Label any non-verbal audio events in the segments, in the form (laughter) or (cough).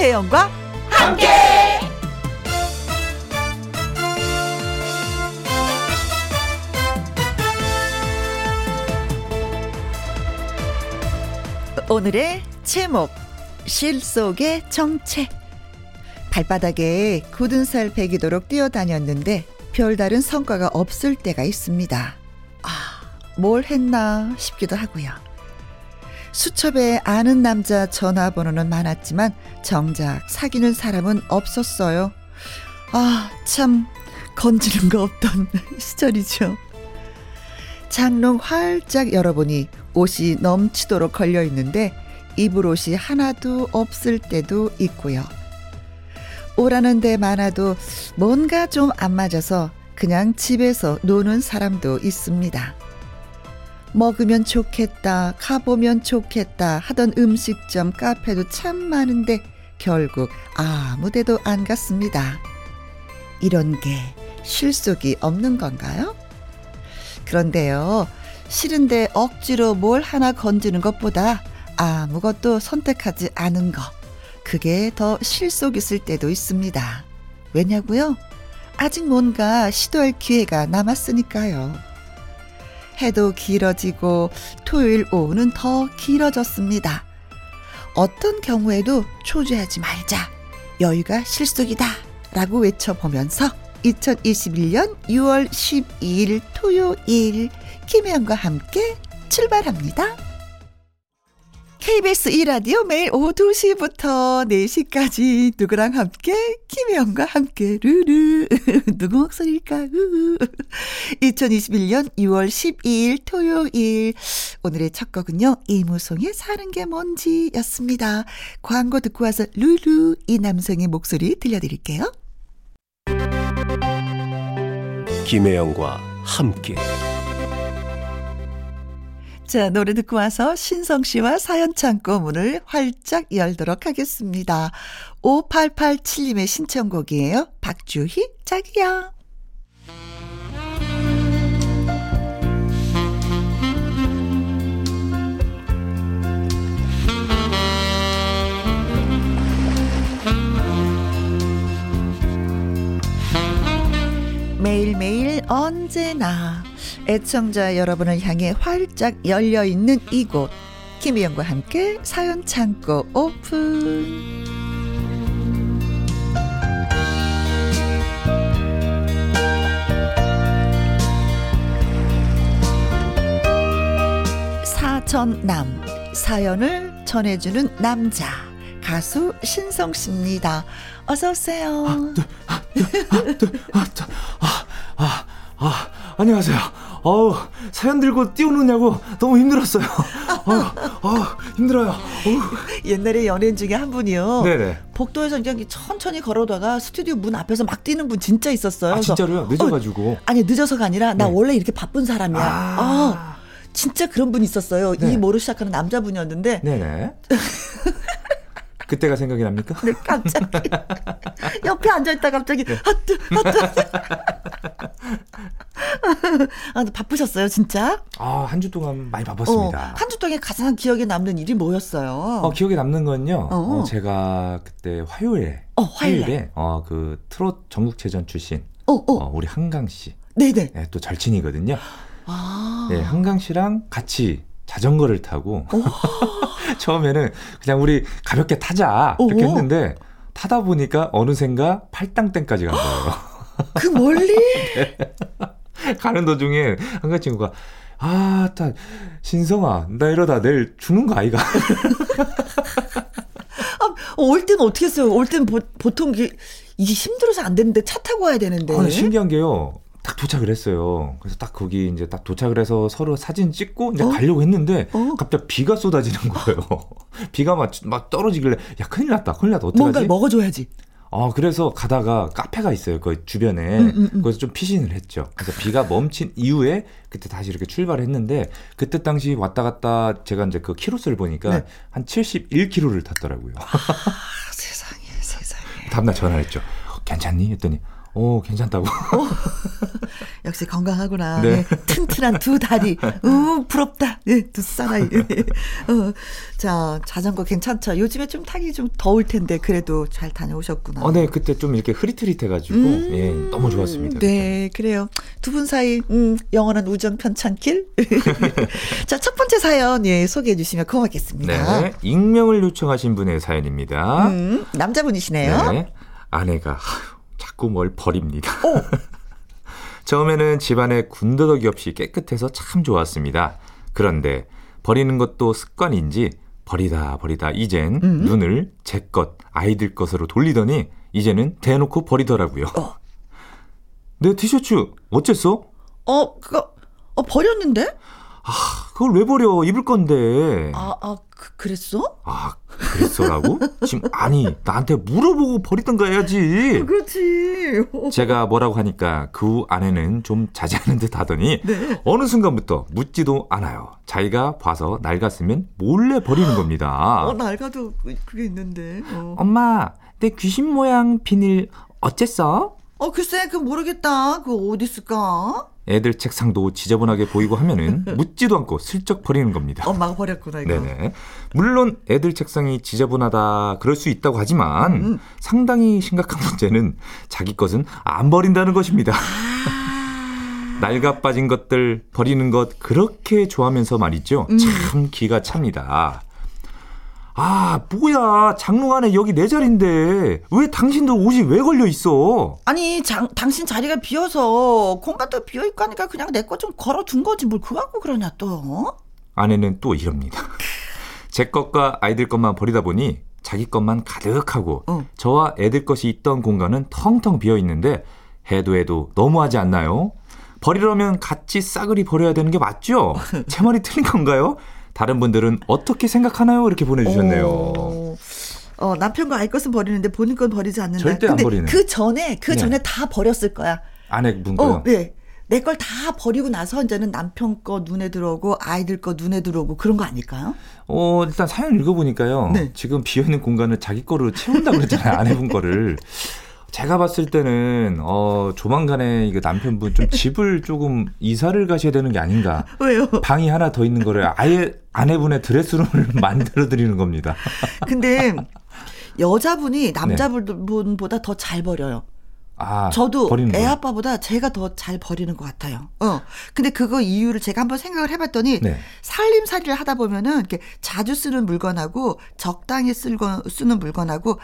김혜영과 함께. 오늘의 제목 실 속의 정체 발바닥에 굳은 살 베기도록 뛰어다녔는데 별다른 성과가 없을 때가 있습니다. 아, 뭘 했나 싶기도 하고요. 수첩에 아는 남자 전화번호는 많았지만 정작 사귀는 사람은 없었어요. 아, 참 건지는 거 없던 (laughs) 시절이죠. 장롱 활짝 열어보니 옷이 넘치도록 걸려 있는데 입을 옷이 하나도 없을 때도 있고요. 오라는 데 많아도 뭔가 좀 안 맞아서 그냥 집에서 노는 사람도 있습니다. 먹으면 좋겠다, 가보면 좋겠다 하던 음식점, 카페도 참 많은데 결국 아무 데도 안 갔습니다. 이런 게 실속이 없는 건가요? 그런데요, 싫은데 억지로 뭘 하나 건지는 것보다 아무것도 선택하지 않은 거. 그게 더 실속 있을 때도 있습니다. 왜냐고요? 아직 뭔가 시도할 기회가 남았으니까요. 해도 길어지고 토요일 오후는 더 길어졌습니다. 어떤 경우에도 초조하지 말자. 여유가 실속이다. 라고 외쳐보면서 2021년 6월 12일 토요일 김혜영과 함께 출발합니다. KBS 2라디오 매일 오후 2시부터 4시까지 누구랑 함께? 김혜영과 함께. 루루 (laughs) 누구 목소리일까? 2021년 6월 12일 토요일. 오늘의 첫 곡은요 이무송의 사는 게 뭔지 였습니다. 광고 듣고 와서 루루 이 남성의 목소리 들려드릴게요. 김혜영과 함께 자, 노래 듣고 와서 신성 씨와 사연 창고 문을 활짝 열도록 하겠습니다. 5887님의 신청곡이에요. 박주희, 자기야. 매일매일 언제나 애청자 여러분을 향해 활짝 열려 있는 이곳 김희영과 함께 사연 창고 오픈 사천남 사연을 전해주는 남자 가수 신성 씨입니다. 어서 오세요. 아, 네, 아, 네, 아, 네, 아, 아, 아, 아, 안녕하세요. 어우, 사연 들고 뛰어오느냐고 너무 힘들었어요. 어우, 어우, 힘들어요. 어우. 옛날에 연예인 중에 한 분이요. 네네. 복도에서 그냥 천천히 걸어다가 스튜디오 문 앞에서 막 뛰는 분 진짜 있었어요. 아, 진짜로요? 늦어가지고. 어, 아니, 늦어서가 아니라 나 네. 원래 이렇게 바쁜 사람이야. 아. 아. 진짜 그런 분 있었어요. 네. 이 모로 시작하는 남자분이었는데. 네네. (laughs) 그때가 생각이 납니까? 네, 갑자기. (laughs) 옆에 앉아 있다 갑자기, 네. 하트, 하트. (laughs) 아, 바쁘셨어요, 진짜? 아, 한 주 동안 많이 바빴습니다. 어, 한주 동안에 가장 기억에 남는 일이 뭐였어요? 어, 기억에 남는 건요, 어. 어 제가 그때 화요일에, 어, 화요일에, 화요일에 어, 그 트롯 전국체전 출신, 어, 어. 어 우리 한강 씨. 네네. 네, 또 절친이거든요. 아. 네, 한강 씨랑 같이 자전거를 타고 (laughs) 처음에는 그냥 우리 가볍게 타자 이렇게 했는데 타다 보니까 어느샌가 팔당댐까지 간 거예요. (laughs) 그 멀리? 네. 가는 도중에 한가 친구가 아, 딱 신성아, 나 이러다 내일 죽는 거 아이가? 아, 올 때는 어떻게 했어요? 올 때는 보, 통 이게, 이게 힘들어서 안 되는데 차 타고 와야 되는데. 아, 신기한 게요. 딱 도착을 했어요. 그래서 딱 거기 이제 딱 도착을 해서 서로 사진 찍고 이제 어? 가려고 했는데 어? 갑자기 비가 쏟아지는 거예요. (laughs) 비가 막, 막 떨어지길래 야 큰일 났다 큰일 났다 어떡하지? 뭔가 먹어줘야지. 어 그래서 가다가 카페가 있어요 그 주변에 음, 음, 음. 거기서 좀 피신을 했죠. 그래서 비가 멈춘 이후에 그때 다시 이렇게 출발을 했는데 그때 당시 왔다 갔다 제가 이제 그 키로수를 보니까 네. 한 71km를 탔더라고요. 아, 세상에 세상에. 다음날 전화했죠. 괜찮니? 했더니 어, 괜찮다고. 어, (laughs) 역시 건강하구나. 네. 네. 튼튼한 두 다리. 우, 부럽다. 네, 두 사나이. 어, 자, 자전거 괜찮죠? 요즘에 좀 타기 좀 더울 텐데, 그래도 잘 다녀오셨구나. 어, 네. 그때 좀 이렇게 흐릿흐릿해가지고, 음, 예, 너무 좋았습니다. 네, 그때. 그래요. 두 분 사이, 음, 영원한 우정 편찬길. (laughs) 자, 첫 번째 사연, 예, 소개해 주시면 고맙겠습니다. 네. 익명을 요청하신 분의 사연입니다. 음, 남자분이시네요. 네. 아내가, 뭘 버립니다. (laughs) 처음에는 집안에 군더더기 없이 깨끗해서 참 좋았습니다. 그런데 버리는 것도 습관인지 버리다 버리다 이젠 음. 눈을 제 것, 아이들 것으로 돌리더니 이제는 대놓고 버리더라고요. 어. 내 티셔츠 어쨌어? 어, 그거 어 버렸는데? 아, 그걸 왜 버려? 입을 건데. 아, 아, 그, 랬어 아, 그랬어라고? 지금 아니 나한테 물어보고 버리던가 해야지. 그렇지. 제가 뭐라고 하니까 그 아내는 좀 자제하는 듯 하더니 네. 어느 순간부터 묻지도 않아요. 자기가 봐서 낡았으면 몰래 버리는 겁니다. 어, 낡아도 그게 있는데. 어. 엄마, 내 귀신 모양 비닐 어쨌어? 어, 글쎄, 그 모르겠다. 그거 어디 있을까? 애들 책상도 지저분하게 보이고 하면은 (laughs) 묻지도 않고 슬쩍 버리는 겁니다. 엄마가 버렸구나 이거. 네네. 물론 애들 책상이 지저분하다 그럴 수 있다고 하지만 음. 상당히 심각한 문제는 자기 것은 안 버린다는 것입니다. 아. (laughs) 낡아 빠진 것들 버리는 것 그렇게 좋아하면서 말이죠. 음. 참 기가 찹니다. 아, 뭐야. 장롱 안에 여기 내 자리인데. 왜 당신도 옷이 왜 걸려 있어? 아니, 장, 당신 자리가 비어서 공간도 비어있고 하니까 그냥 내 거 좀 걸어둔 거지. 뭘 그거 갖고 그러냐, 또. 아내는 또 이럽니다. (laughs) 제 것과 아이들 것만 버리다 보니 자기 것만 가득하고 어. 저와 애들 것이 있던 공간은 텅텅 비어 있는데 해도 해도 너무하지 않나요? 버리려면 같이 싸그리 버려야 되는 게 맞죠? (laughs) 제 말이 틀린 건가요? 다른 분들은 어떻게 생각하나요? 이렇게 보내주셨네요. 오. 어, 남편과 아이 것은 버리는데 본인 건 버리지 않는다. 절대 안 버리는. 그 전에 그 네. 전에 다 버렸을 거야. 아내분 거요. 어, 네. 내 걸 다 버리고 나서 이제는 남편 거 눈에 들어오고 아이들 거 눈에 들어오고 그런 거 아닐까요? 어, 일단 사연 읽어보니까요. 네. 지금 비어있는 공간을 자기 거로 채운다고 그랬잖아요. 아내분 거를. 제가 봤을 때는 어 조만간에 이거 남편분 좀 집을 조금 이사를 가셔야 되는 게 아닌가. (laughs) 왜요? 방이 하나 더 있는 거를 아예 아내분의 드레스룸을 (laughs) 만들어 드리는 겁니다. 근데 여자분이 남자분보다 네. 더잘 버려요. 아, 저도 애 아빠보다 제가 더 잘 버리는 것 같아요. 어. 근데 그거 이유를 제가 한번 생각을 해봤더니 네. 살림살이를 하다 보면은 이렇게 자주 쓰는 물건하고 적당히 쓸거 쓰는 물건하고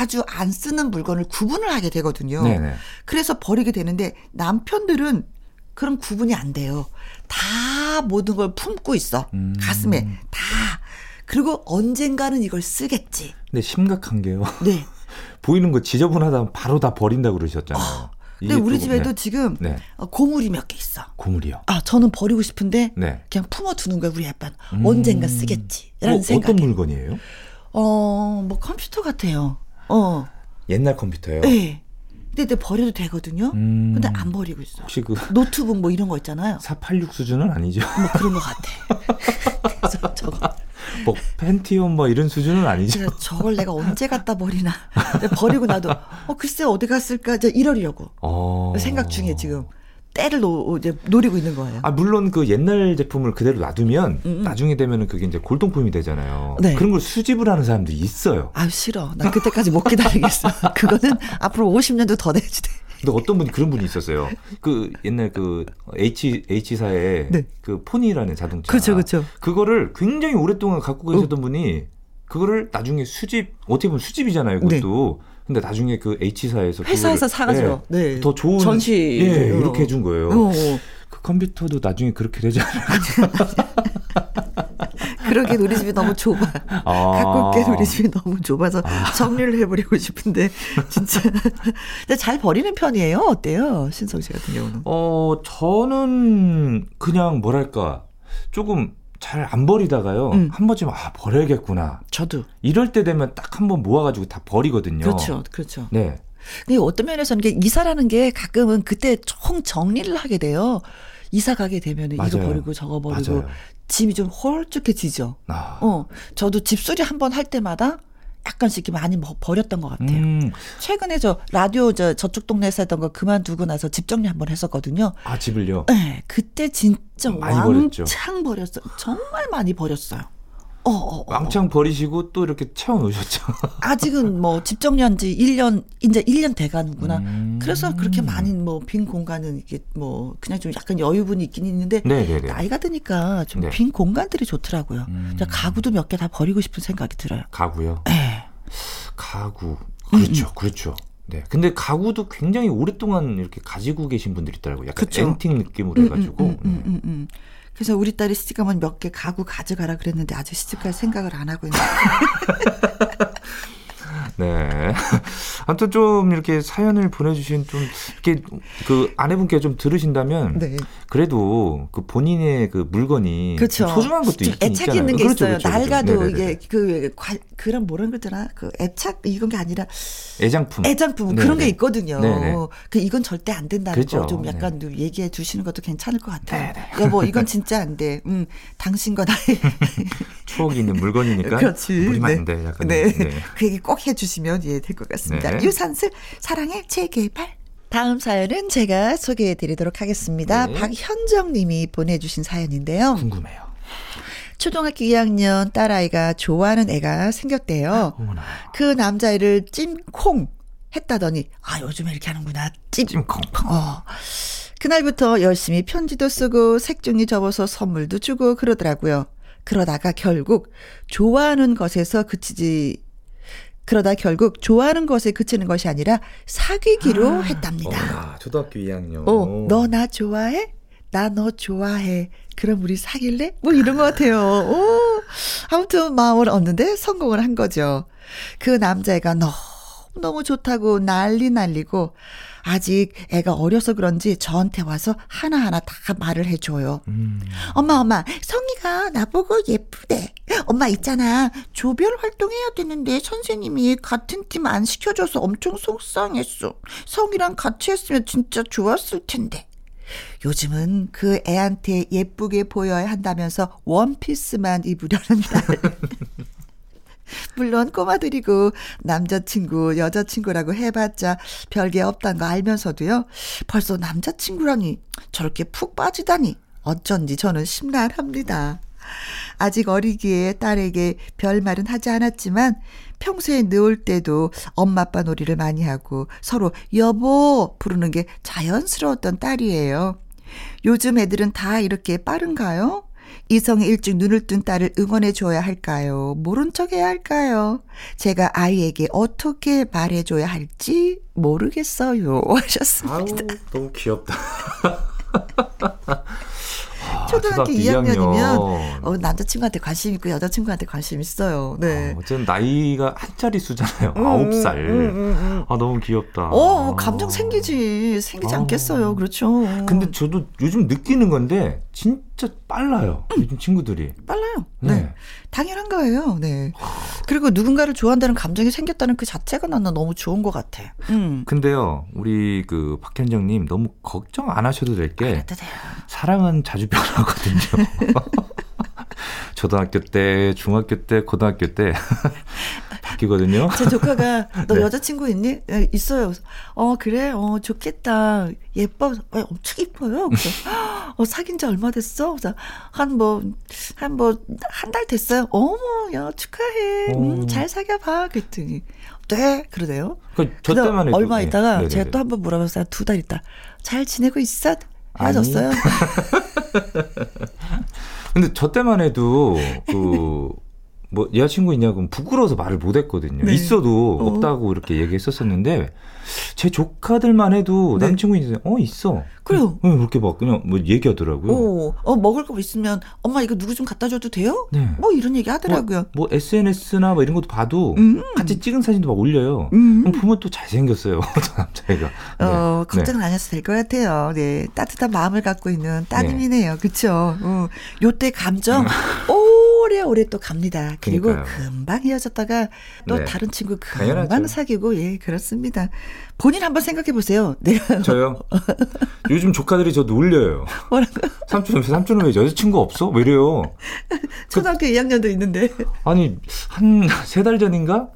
아주 안 쓰는 물건을 구분을 하게 되거든요. 네네. 네. 그래서 버리게 되는데 남편들은 그런 구분이 안 돼요. 다 모든 걸 품고 있어. 음. 가슴에 다. 그리고 언젠가는 이걸 쓰겠지. 근데 심각한 게요. 네. (laughs) 보이는 거 지저분하다면 바로 다 버린다고 그러셨잖아요. 어. 근데 우리 집에도 네. 지금 네. 어, 고물이 몇 개 있어. 고물이요? 아, 저는 버리고 싶은데 네. 그냥 품어두는 거야, 우리 아빠는. 음. 언젠가 쓰겠지라는 뭐, 생각. 어떤 물건이에요? 어, 뭐 컴퓨터 같아요. 어. 옛날 컴퓨터요? 네. 근데 버려도 되거든요. 음. 근데 안 버리고 있어. 혹시 그 노트북 뭐 이런 거 있잖아요. 486 수준은 아니죠? 뭐 그런 것 같아. (laughs) 그래서 저거 뭐 팬티온 뭐 이런 수준은 아니죠. 저걸 내가 언제 갖다 버리나. 버리고 나도 어 글쎄 어디 갔을까 이제 이러려고 어... 생각 중에 지금. 때를 노, 이제 노리고 있는 거예요. 아 물론 그 옛날 제품을 그대로 놔두면 음음. 나중에 되면은 그게 이제 골동품이 되잖아요. 네. 그런 걸 수집을 하는 사람들이 있어요. 아 싫어. 나 그때까지 못 기다리겠어. 그거는 앞으로 50년도 더 내야지 돼. 근데 어떤 분이 그런 분이 있었어요. 그 옛날 그 H H사의 네. 그 포니라는 자동차. 그렇죠, 그렇죠. 그거를 굉장히 오랫동안 갖고 계셨던 어. 분이 그거를 나중에 수집 어떻게 보면 수집이잖아요. 그것도. 네. 근데 나중에 그 H사에서 회사에서 사가지고 네, 네. 더 좋은 전시 예, 이렇게 해준 거예요. 어, 어. 그 컴퓨터도 나중에 그렇게 되지 않을까. (laughs) 그러게 우리 집이 너무 좁아. 아. 올게 우리 집이 너무 좁아서 아. 정리를 해버리고 싶은데 진짜 잘 버리는 편이에요. 어때요, 신성 씨 같은 경우는? 어 저는 그냥 뭐랄까 조금 잘안 버리다가요. 음. 한 번쯤 아 버려야겠구나. 저도 이럴 때 되면 딱 한 번 모아가지고 다 버리거든요. 그렇죠, 그렇죠. 네. 근데 어떤 면에서는 이사라는 게 가끔은 그때 총 정리를 하게 돼요. 이사 가게 되면 이거 버리고 저거 버리고 맞아요. 짐이 좀 홀쭉해지죠. 아. 어, 저도 집수리 한 번 할 때마다 약간씩 많이 버렸던 것 같아요. 음. 최근에 저 라디오 저 저쪽 동네에서 했던 거 그만두고 나서 집 정리 한번 했었거든요. 아 집을요? 네, 그때 진짜 많이 왕창 버렸어요. 정말 많이 버렸어요. 어, 어, 어, 왕창 버리시고 또 이렇게 채워 놓으셨죠. (laughs) 아직은 뭐 집 정리한 지 1년 이제 1년 돼 가는구나. 음. 그래서 그렇게 많이 뭐 빈 공간은 이게 뭐 그냥 좀 약간 여유분이 있긴 있는데 네네네. 나이가 드니까 좀빈 네. 공간들이 좋더라고요. 음. 가구도 몇 개 다 버리고 싶은 생각이 들어요. 가구요? 네. 가구. 그렇죠. 음, 음. 그렇죠. 네. 근데 가구도 굉장히 오랫동안 이렇게 가지고 계신 분들이 있더라고요. 약간 그쵸? 앤틱 느낌으로 해 가지고. 음, 음, 음, 음. 그래서 우리 딸이 시집가면 몇 개 가구 가져가라 그랬는데 아직 시집갈 생각을 안 하고 있는. (laughs) 네. (laughs) 아무튼 좀 이렇게 사연을 보내주신 좀 이렇게 그 아내분께 좀 들으신다면 네. 그래도 그 본인의 그 물건이 그렇죠. 소중한 것도 있긴 애착 있잖아요. 있는 게 그렇죠, 있어요. 그렇죠, 그렇죠. 낡아도 그렇죠. 이게 그 관, 그런 뭐라 그러더라 그 애착 이건 게 아니라 애장품 애장품. 그런 게 있거든요. 네네. 그 이건 절대 안 된다는 그렇죠. 거좀 약간 네. 얘기해 주시는 것도 괜찮을 것 같아요. 네네. (laughs) 여보 이건 진짜 안 돼. 음 당신과 나의 (laughs) 추억이 있는 물건이니까 그렇지. 네. 안 돼. 약간 네. 네. 그 얘기 꼭 해주시면 예될 것 같습니다. 네. 유산슬 사랑의 재개발. 다음 사연은 제가 소개해 드리도록 하겠습니다. 네. 박현정 님이 보내주신 사연인데요. 궁금해요. 초등학교 2학년 딸아이가 좋아하는 애가 생겼대요. 어머나. 그 남자애를 찜콩 했다더니, 아, 요즘에 이렇게 하는구나. 찜, 찜콩. 어. 그날부터 열심히 편지도 쓰고 색종이 접어서 선물도 주고 그러더라고요. 그러다가 결국 좋아하는 것에서 그치지 그러다 결국 좋아하는 것에 그치는 것이 아니라 사귀기로 아, 했답니다. 어, 초등학교 2학년. 어, 너 나 좋아해? 나 너 좋아해. 그럼 우리 사귈래? 뭐 이런 것 같아요. 오, 아무튼 마음을 얻는데 성공을 한 거죠. 그 남자애가 너무 너무 좋다고 난리 날리고 아직 애가 어려서 그런지 저한테 와서 하나하나 다 말을 해줘요. 음. 엄마, 엄마, 성이가 나보고 예쁘대. 엄마 있잖아. 조별 활동해야 되는데 선생님이 같은 팀 안 시켜줘서 엄청 속상했어. 성이랑 같이 했으면 진짜 좋았을 텐데. 요즘은 그 애한테 예쁘게 보여야 한다면서 원피스만 입으려는 날. (laughs) 물론 꼬마들이고 남자친구, 여자친구라고 해봤자 별게 없다는 거 알면서도요. 벌써 남자친구라니 저렇게 푹 빠지다니 어쩐지 저는 심란합니다. 아직 어리기에 딸에게 별말은 하지 않았지만 평소에 누울 때도 엄마 아빠 놀이를 많이 하고 서로 여보 부르는 게 자연스러웠던 딸이에요. 요즘 애들은 다 이렇게 빠른가요? 이성에 일찍 눈을 뜬 딸을 응원해 줘야 할까요? 모른 척 해야 할까요? 제가 아이에게 어떻게 말해 줘야 할지 모르겠어요. (laughs) 하셨습니다. 아우, 너무 귀엽다. (laughs) 초등학교 2학년이면 어, 남자친구한테 관심 있고 여자친구한테 관심 있어요. 네. 어, 어쨌든 나이가 한 자릿수잖아요. 음, 9살. 음, 음, 음, 음, 아, 너무 귀엽다. 어, 감정 생기지. 생기지 아. 않겠어요. 그렇죠. 근데 저도 요즘 느끼는 건데 진 짜 빨라요. 요즘 친구들이. 빨라요. 네. 네. 당연한 거예요. 네. 그리고 누군가를 좋아한다는 감정이 생겼다는 그 자체가 나는 너무 좋은 것 같아. 음. 근데요, 우리 그 박현정님 너무 걱정 안 하셔도 될 게 사랑은 자주 변하거든요. (laughs) 초등학교 때, 중학교 때, 고등학교 때 (laughs) 바뀌거든요. (laughs) 제 조카가 너 네. 여자친구 있니? 네, 있어요. 어 그래, 어 좋겠다. 예뻐, 어, 엄청 이뻐요. 그래서 어 사귄 지 얼마 됐어? 한뭐 한 뭐 한 달 됐어요. 어머, 야 축하해. 음, 잘 사귀어봐. 그랬더니 네 그러대요. 그, 저 때만 해도 얼마 네. 있다가 네네네. 제가 또 한 번 물어봤어요. 두 달 있다. 잘 지내고 있어? 헤어졌어요. (laughs) 근데 저 때만 해도 그. 뭐 여자친구 있냐고 부끄러워서 말을 못 했거든요. 네. 있어도 어. 없다고 이렇게 얘기했었었는데 제 조카들만 해도 네. 남친구 있어요. 어 있어. 그래요. 응, 그렇게 막 그냥 뭐 얘기하더라고요. 어, 어 먹을 거 있으면 엄마 이거 누구 좀 갖다 줘도 돼요? 네. 뭐 이런 얘기 하더라고요. 뭐, 뭐 SNS나 뭐 이런 것도 봐도 음. 같이 찍은 사진도 막 올려요. 음. 그럼 보면 또 잘생겼어요. (laughs) 저 남자애가. 네. 어, 걱정은 네. 안 하셔도 될 것 같아요. 네. 따뜻한 마음을 갖고 있는 따님이네요. 그렇죠. 어. 요때 감정 오 래오래 또 갑니다. 그리고 그러니까요. 금방 헤어졌다가 또 네. 다른 친구 금방 당연하죠. 사귀고 예, 그렇습니다. 본인 한번 생각해 보세요. 내가 (laughs) 저요. 요즘 조카들이 저 놀려요. 뭐라고? 삼촌, 삼촌은 왜 여자친구 없어? 왜 이래요? 초등학교 그, 2학년도 있는데. 아니, 한 세 달 전인가?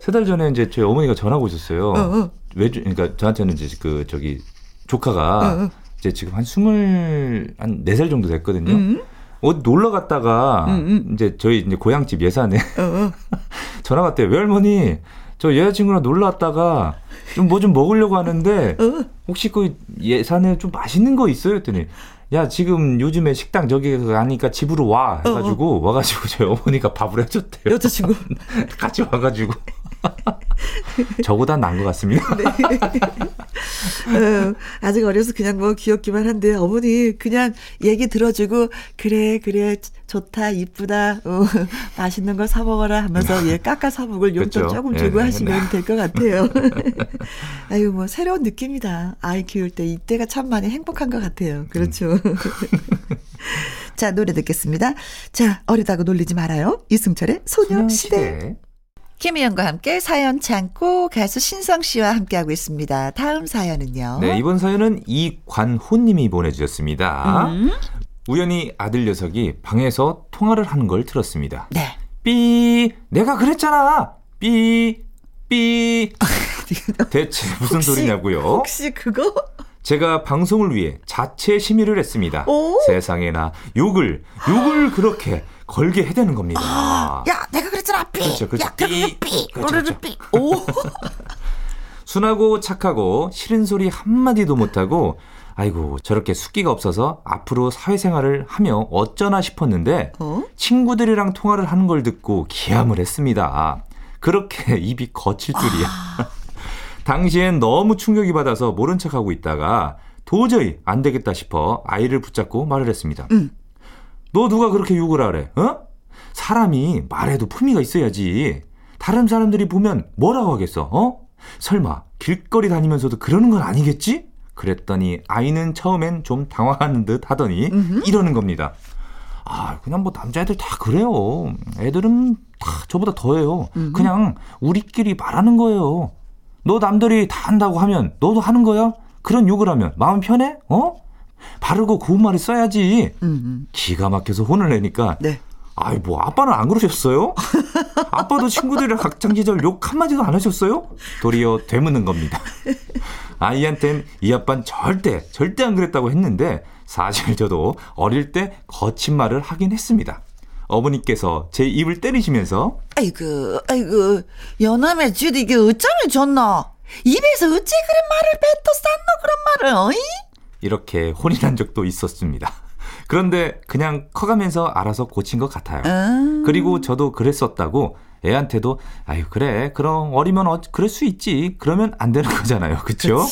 세 달 전에 이제 저희 어머니가 전화가 오셨어요. 어, 어. 외주 그러니까 저한테는 이제 그 저기 조카가 어, 어. 이제 지금 한 스물 한 네 살 정도 됐거든요. 음. 어디 놀러 갔다가 음, 음. 이제 저희 이제 고향집 예산에 어, 어. (laughs) 전화 갔대요. 외할머니 저 여자친구랑 놀러 왔다가 좀 뭐좀 뭐 먹으려고 하는데 어. 혹시 그 예산에 좀 맛있는 거 있어요? 했더니 야 지금 요즘에 식당 저기 가니까 집으로 와 해가지고 어, 어. 와가지고 저희 어머니가 밥을 해줬대요. 여자친구 (laughs) 같이 와가지고 (laughs) (laughs) 저보다 나은 것 같습니다. 네. 어, 아직 어려서 그냥 뭐 귀엽기만 한데 어머니 그냥 얘기 들어주고 그래 그래 좋다 이쁘다 어, 맛있는 거 사 먹어라 하면서 얘 깎아 사 먹을 용돈 그렇죠. 조금 주고 네, 하시면 네. 될것 같아요. (laughs) 아유 뭐 새로운 느낌이다. 아이 키울 때 이때가 참 많이 행복한 것 같아요. 그렇죠. 음. (laughs) 자 노래 듣겠습니다. 자 어리다고 놀리지 말아요. 이승철의 소녀시대. 소녀시대. 김희영과 함께 사연 창고 가수 신성 씨와 함께하고 있습니다. 다음 사연은요. 네, 이번 사연은 이관훈 님이 보내주셨습니다. 음. 우연히 아들 녀석이 방에서 통화를 하는 걸 들었습니다. 네. 삐, 내가 그랬잖아. 삐, 삐. (laughs) 대체 무슨 혹시, 소리냐고요? 혹시 그거? 제가 방송을 위해 자체 심의를 했습니다. 오? 세상에나 욕을 욕을 그렇게 걸게 해대는 겁니다. 아, 야, 내가 그랬잖아. 삐. 그렇죠, 그렇죠. 야, 삐. 삐. 그렇죠, 그렇죠. 삐. 오. (laughs) 순하고 착하고 싫은 소리 한마디도 못하고 아이고 저렇게 숫기가 없어서 앞으로 사회생활을 하며 어쩌나 싶었는데 어? 친구들이랑 통화를 하는 걸 듣고 기함을 했습니다. 그렇게 (laughs) 입이 거칠 줄이야. 아. (laughs) 당시엔 너무 충격이 받아서 모른 척하고 있다가 도저히 안 되겠다 싶어 아이를 붙잡고 말을 했습니다. 음. 너 누가 그렇게 욕을 하래? 어? 사람이 말해도 품위가 있어야지. 다른 사람들이 보면 뭐라고 하겠어? 어? 설마 길거리 다니면서도 그러는 건 아니겠지? 그랬더니 아이는 처음엔 좀 당황하는 듯 하더니 음흠. 이러는 겁니다. 아, 그냥 뭐 남자애들 다 그래요. 애들은 다 저보다 더해요. 음흠. 그냥 우리끼리 말하는 거예요. 너 남들이 다 한다고 하면 너도 하는 거야? 그런 욕을 하면 마음 편해? 어? 바르고 고운 말을 써야지. 음, 기가 막혀서 혼을 내니까. 네. 아이, 뭐, 아빠는 안 그러셨어요? 아빠도 친구들이랑 학창 시절 욕 한마디도 안 하셨어요? 도리어 되묻는 겁니다. 아이한텐 이 아빠는 절대, 절대 안 그랬다고 했는데, 사실 저도 어릴 때 거친 말을 하긴 했습니다. 어머니께서 제 입을 때리시면서, 아이고, 아이고, 연함의 쥐도 이게 어쩌면 좋노? 입에서 어찌 그런 말을 뱉어 쌌노, 그런 말을, 어이? 이렇게 혼이 난 적도 있었습니다. (laughs) 그런데 그냥 커가면서 알아서 고친 것 같아요. 아. 그리고 저도 그랬었다고 애한테도 아유 그래. 그럼 어리면 어, 그럴 수 있지. 그러면 안 되는 거잖아요. (laughs) 그렇죠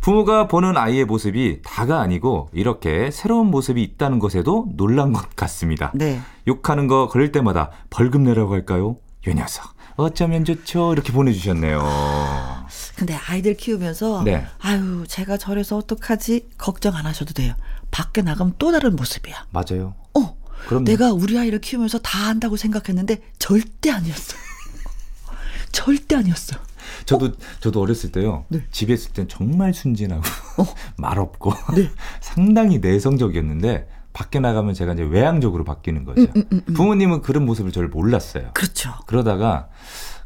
부모가 보는 아이의 모습이 다가 아니고 이렇게 새로운 모습이 있다는 것에도 놀란 것 같습니다. 네. 욕하는 거 걸릴 때마다 벌금 내라고 할까요? 요 녀석. 어쩌면 좋죠? 이렇게 보내주셨네요 근데 아이들 키우면서 네. 아유 제가 저래서 어떡하지 걱정 안 하셔도 돼요. 밖에 나가면 또 다른 모습이야. 맞아요. 어. 그럼 내가 우리 아이를 키우면서 다 한다고 생각했는데 절대 아니었어. (laughs) 절대 아니었어. 저도 어? 저도 어렸을 때요. 네. 집에 있을 땐 정말 순진하고 어? (laughs) 말 없고 네. (laughs) 상당히 내성적이었는데 밖에 나가면 제가 이제 외향적으로 바뀌는 거죠. 음, 음, 음, 음. 부모님은 그런 모습을 저를 몰랐어요. 그렇죠. 그러다가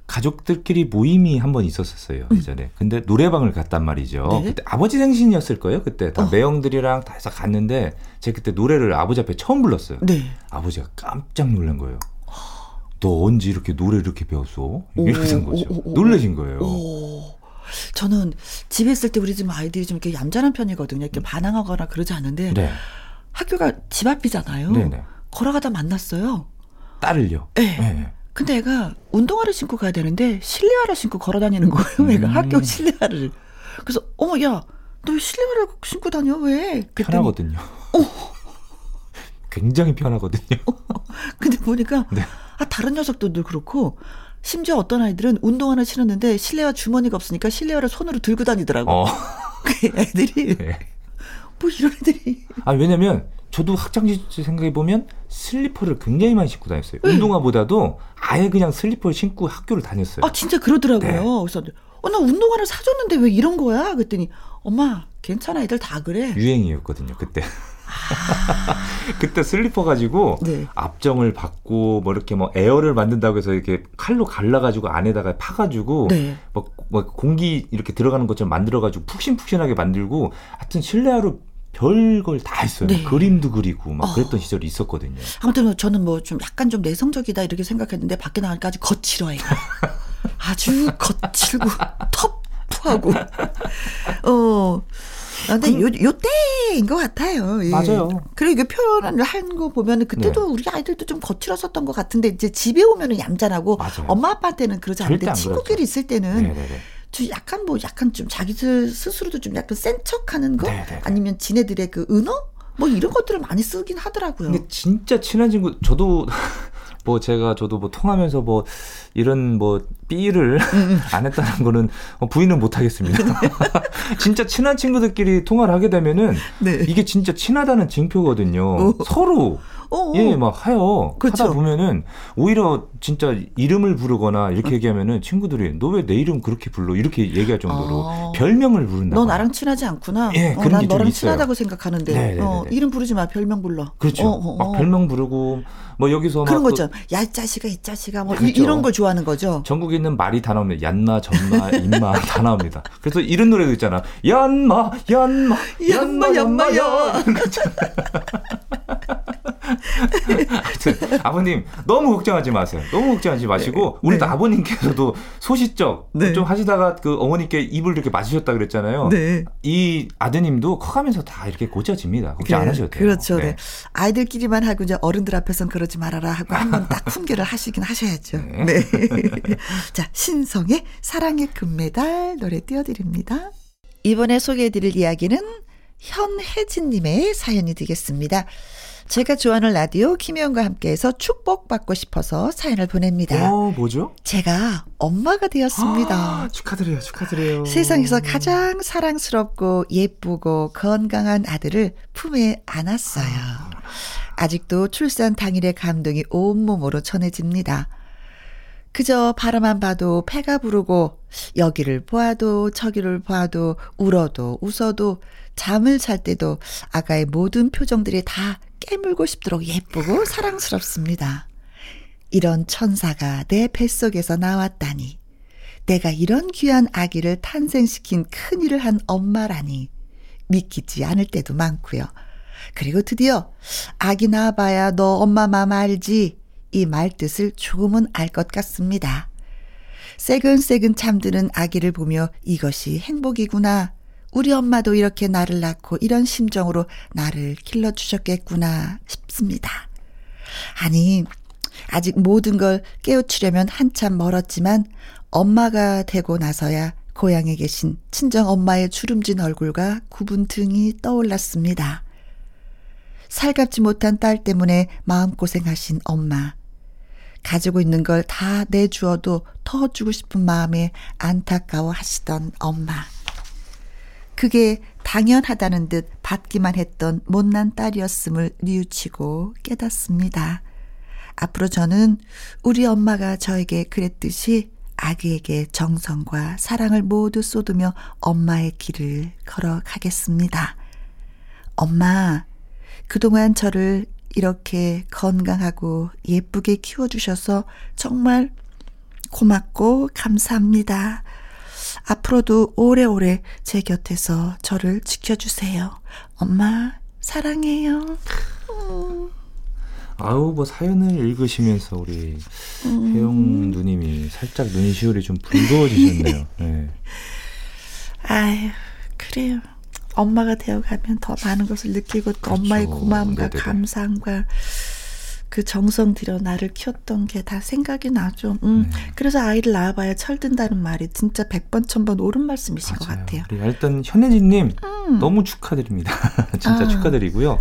가족들끼리 모임이 한 번 있었었어요 음. 예전에. 근데 노래방을 갔단 말이죠. 네? 그때 아버지 생신이었을 거예요. 그때 다 어. 매형들이랑 다 해서 갔는데 제가 그때 노래를 아버지 앞에 처음 불렀어요. 네. 아버지가 깜짝 놀란 거예요. 너 언제 이렇게 노래 이렇게 배웠어? 이러는 거죠. 오, 오, 오, 놀라신 거예요. 저는 집에 있을 때 우리 집 아이들이 좀 이렇게 얌전한 편이거든요. 이렇게 음. 반항하거나 그러지 않은데 네. 학교가 집 앞이잖아요. 네네. 걸어가다 만났어요. 딸을요? 네. 네. 근데 애가 운동화를 신고 가야 되는데 실내화를 신고 걸어 다니는 거예요. 음. 애가 학교 실내화를. 그래서 어머 야, 너 실내화를 신고 다녀 왜? 그랬더니, 편하거든요. 어. (laughs) 굉장히 편하거든요. 어. 근데 보니까 네. 아 다른 녀석들도 그렇고 심지어 어떤 아이들은 운동화를 신었는데 실내화 주머니가 없으니까 실내화를 손으로 들고 다니더라고. 어. (laughs) 그 애들이 네. 뭐 이런 애들이. 아 왜냐면 저도 학창시절 생각해 보면 슬리퍼를 굉장히 많이 신고 다녔어요. 네. 운동화보다도 아예 그냥 슬리퍼를 신고 학교를 다녔어요. 아 진짜 그러더라고요. 네. 그래서 어, 나 운동화를 사줬는데 왜 이런 거야? 그랬더니 엄마 괜찮아 애들 다 그래. 유행이었거든요 그때. (laughs) 그때 슬리퍼 가지고 네. 압정을 받고 뭐 이렇게 뭐 에어를 만든다고 해서 이렇게 칼로 갈라가지고 안에다가 파가지고 네. 뭐, 뭐 공기 이렇게 들어가는 것처럼 만들어가지고 푹신푹신하게 만들고 하여튼 실내화로 별걸 다 했어요. 네. 그림도 그리고 막 어. 그랬던 어. 시절이 있었거든요. 아무튼 저는 뭐 좀 약간 좀 내성적이다 이렇게 생각했는데 밖에 나가니까 아주 거칠어요. 아주 거칠고 터프하고 어 근데 그, 요, 요 때인 것 같아요. 예. 맞아요. 그리고 이게 표현을 한 거 보면은 그때도 네. 우리 아이들도 좀 거칠었었던 것 같은데 이제 집에 오면은 얌전하고 맞아요. 엄마 아빠한테는 그러지 않는데 친구끼리 있을 때는 네네네. 좀 약간 뭐 약간 좀 자기들 스스로도 좀 약간 센 척하는 거 네네네. 아니면 지네들의 그 은어 뭐 이런 것들을 많이 쓰긴 하더라고요. 근데 진짜 친한 친구 저도 (laughs) 뭐 제가 저도 뭐 통하면서 뭐 이런 뭐 삐를. (laughs) 안 했다는 거는 뭐 부인은 못 하겠습니다. (laughs) 진짜 친한 친구들끼리 통화를 하게 되면은 네. 이게 진짜 친하다는 징표거든요. 오. 서로 어, 어. 예, 막 하요. 그쵸. 하다 보면은 오히려 진짜 이름을 부르거나 이렇게 어. 얘기하면은 친구들이 너 왜 내 이름 그렇게 불러? 이렇게 얘기할 정도로 아. 별명을 부른다. 너 나랑 친하지 않구나. 예, 어, 난 너랑 친하다고 생각하는데 네네네네. 네, 어, 네, 네. 이름 부르지 마. 별명 불러. 그렇죠. 어, 막 별명 부르고 뭐 여기서 그런 거죠. 야, 이 자식아, 이 자식아 뭐 그렇죠. 이런 걸 좋아하는 거죠. 전국에 있는 말이 다 나옵니다. 얀마, 전마, 임마 다 나옵니다. 그래서 이런 노래도 있잖아. 얀마, 얀마, 얀마, 얀마, 얀마. 하여튼 아버님 너무 걱정하지 마세요. 너무 걱정하지 마시고 네. 우리 네. 아버님께서도 소시적 네. 좀 하시다가 그 어머니께 입을 이렇게 맞으셨다 그랬잖아요. 네. 이 아드님도 커가면서 다 이렇게 고쳐집니다. 걱정 안 하셔도 돼요. 그렇죠. 네. 네. 아이들끼리만 하고 이제 어른들 앞에서는 그러지 말아라 하고 한번 딱 훈계를 하시긴 하셔야죠. (laughs) 네. 네. (laughs) 자 신성의 사랑의 금메달 노래 띄워드립니다. 이번에 소개해드릴 이야기는 현혜진님의 사연이 되겠습니다. 제가 좋아하는 라디오 김혜영과 함께해서 축복받고 싶어서 사연을 보냅니다. 어, 뭐죠? 제가 엄마가 되었습니다. 아, 축하드려요, 축하드려요. 세상에서 가장 사랑스럽고 예쁘고 건강한 아들을 품에 안았어요. 아직도 출산 당일의 감동이 온몸으로 전해집니다. 그저 바라만 봐도 배가 부르고 여기를 보아도 저기를 보아도 울어도 웃어도 잠을 잘 때도 아가의 모든 표정들이 다 깨물고 싶도록 예쁘고 사랑스럽습니다. 이런 천사가 내 뱃속에서 나왔다니. 내가 이런 귀한 아기를 탄생시킨 큰일을 한 엄마라니. 믿기지 않을 때도 많고요. 그리고 드디어 아기 낳아봐야 너 엄마 맘 알지? 이 말뜻을 조금은 알 것 같습니다. 새근새근 잠드는 아기를 보며 이것이 행복이구나. 우리 엄마도 이렇게 나를 낳고 이런 심정으로 나를 길러주셨겠구나 싶습니다. 아니, 아직 모든 걸 깨우치려면 한참 멀었지만 엄마가 되고 나서야 고향에 계신 친정 엄마의 주름진 얼굴과 굽은 등이 떠올랐습니다. 살갑지 못한 딸 때문에 마음고생하신 엄마. 가지고 있는 걸 다 내주어도 더 주고 싶은 마음에 안타까워 하시던 엄마. 그게 당연하다는 듯 받기만 했던 못난 딸이었음을 뉘우치고 깨닫습니다. 앞으로 저는 우리 엄마가 저에게 그랬듯이 아기에게 정성과 사랑을 모두 쏟으며 엄마의 길을 걸어가겠습니다. 엄마, 그동안 저를 이렇게 건강하고 예쁘게 키워주셔서 정말 고맙고 감사합니다. 앞으로도 오래오래 제 곁에서 저를 지켜주세요. 엄마, 사랑해요. 음. 아우, 뭐 사연을 읽으시면서 우리 음. 혜영 누님이 살짝 눈시울이 좀 붉어지셨네요. (laughs) 네. 아유, 그래요. 엄마가 되어가면 더 많은 것을 느끼고 또 그렇죠. 엄마의 고마움과 네네네. 감사함과 그 정성 들여 나를 키웠던 게 다 생각이 나죠. 음. 네. 그래서 아이를 낳아봐야 철든다는 말이 진짜 100번, 1000번 옳은 말씀이신 맞아요. 것 같아요. 일단 현혜진님 음. 너무 축하드립니다. (laughs) 진짜 아. 축하드리고요.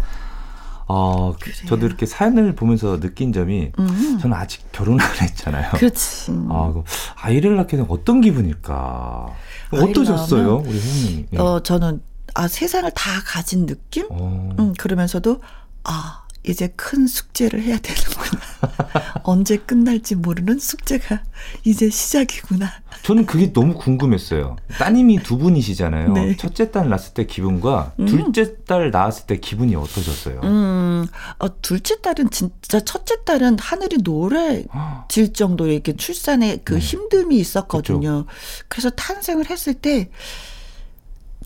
어, 그래요. 저도 이렇게 사연을 보면서 느낀 점이 음. 저는 아직 결혼을 안 했잖아요. 그렇지. (laughs) 아, 아이를 낳게 되면 어떤 기분일까? 어떠셨어요, 우리 형님? 예. 어, 저는 아 세상을 다 가진 느낌? 어. 음, 그러면서도 아 이제 큰 숙제를 해야 되는구나. (laughs) 언제 끝날지 모르는 숙제가 이제 시작이구나. 저는 그게 너무 궁금했어요. 따님이 두 분이시잖아요. 네. 첫째 딸 낳았을 때 기분과 음. 둘째 딸 낳았을 때 기분이 어떠셨어요? 음, 어, 둘째 딸은 진짜 첫째 딸은 하늘이 노래질 (gasps) 정도로 이렇게 출산에 그 네. 힘듦이 있었거든요. 그렇죠. 그래서 탄생을 했을 때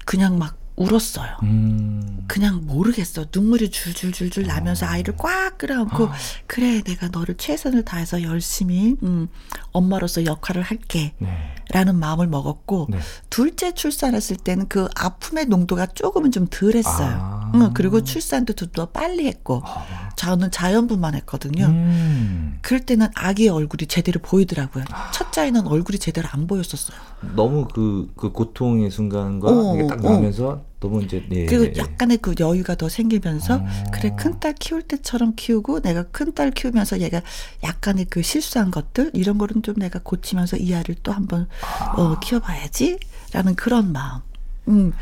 그냥 막 울었어요. 음. 그냥 모르겠어. 눈물이 줄줄줄줄 나면서 아. 아이를 꽉 끌어안고 아. 그래 내가 너를 최선을 다해서 열심히 음, 엄마로서 역할을 할게. 네. 라는 마음을 먹었고 네. 둘째 출산했을 때는 그 아픔의 농도가 조금은 좀 덜했어요. 아. 응, 그리고 출산도 더 빨리 했고 아. 저는 자연분만 했거든요. 음. 그럴 때는 아기의 얼굴이 제대로 보이더라고요. 아. 첫째 아이는 얼굴이 제대로 안 보였었어요. 너무 그, 그 고통의 순간과 어, 이게 딱 나면서 어. 너무 이제 네, 그리고 네, 네. 약간의 그 여유가 더 생기면서 아. 그래 큰 딸 키울 때처럼 키우고 내가 큰 딸 키우면서 얘가 약간의 그 실수한 것들 이런 거는 좀 내가 고치면서 이 아이를 또 한번 아. 어, 키워봐야지라는 그런 마음. 음.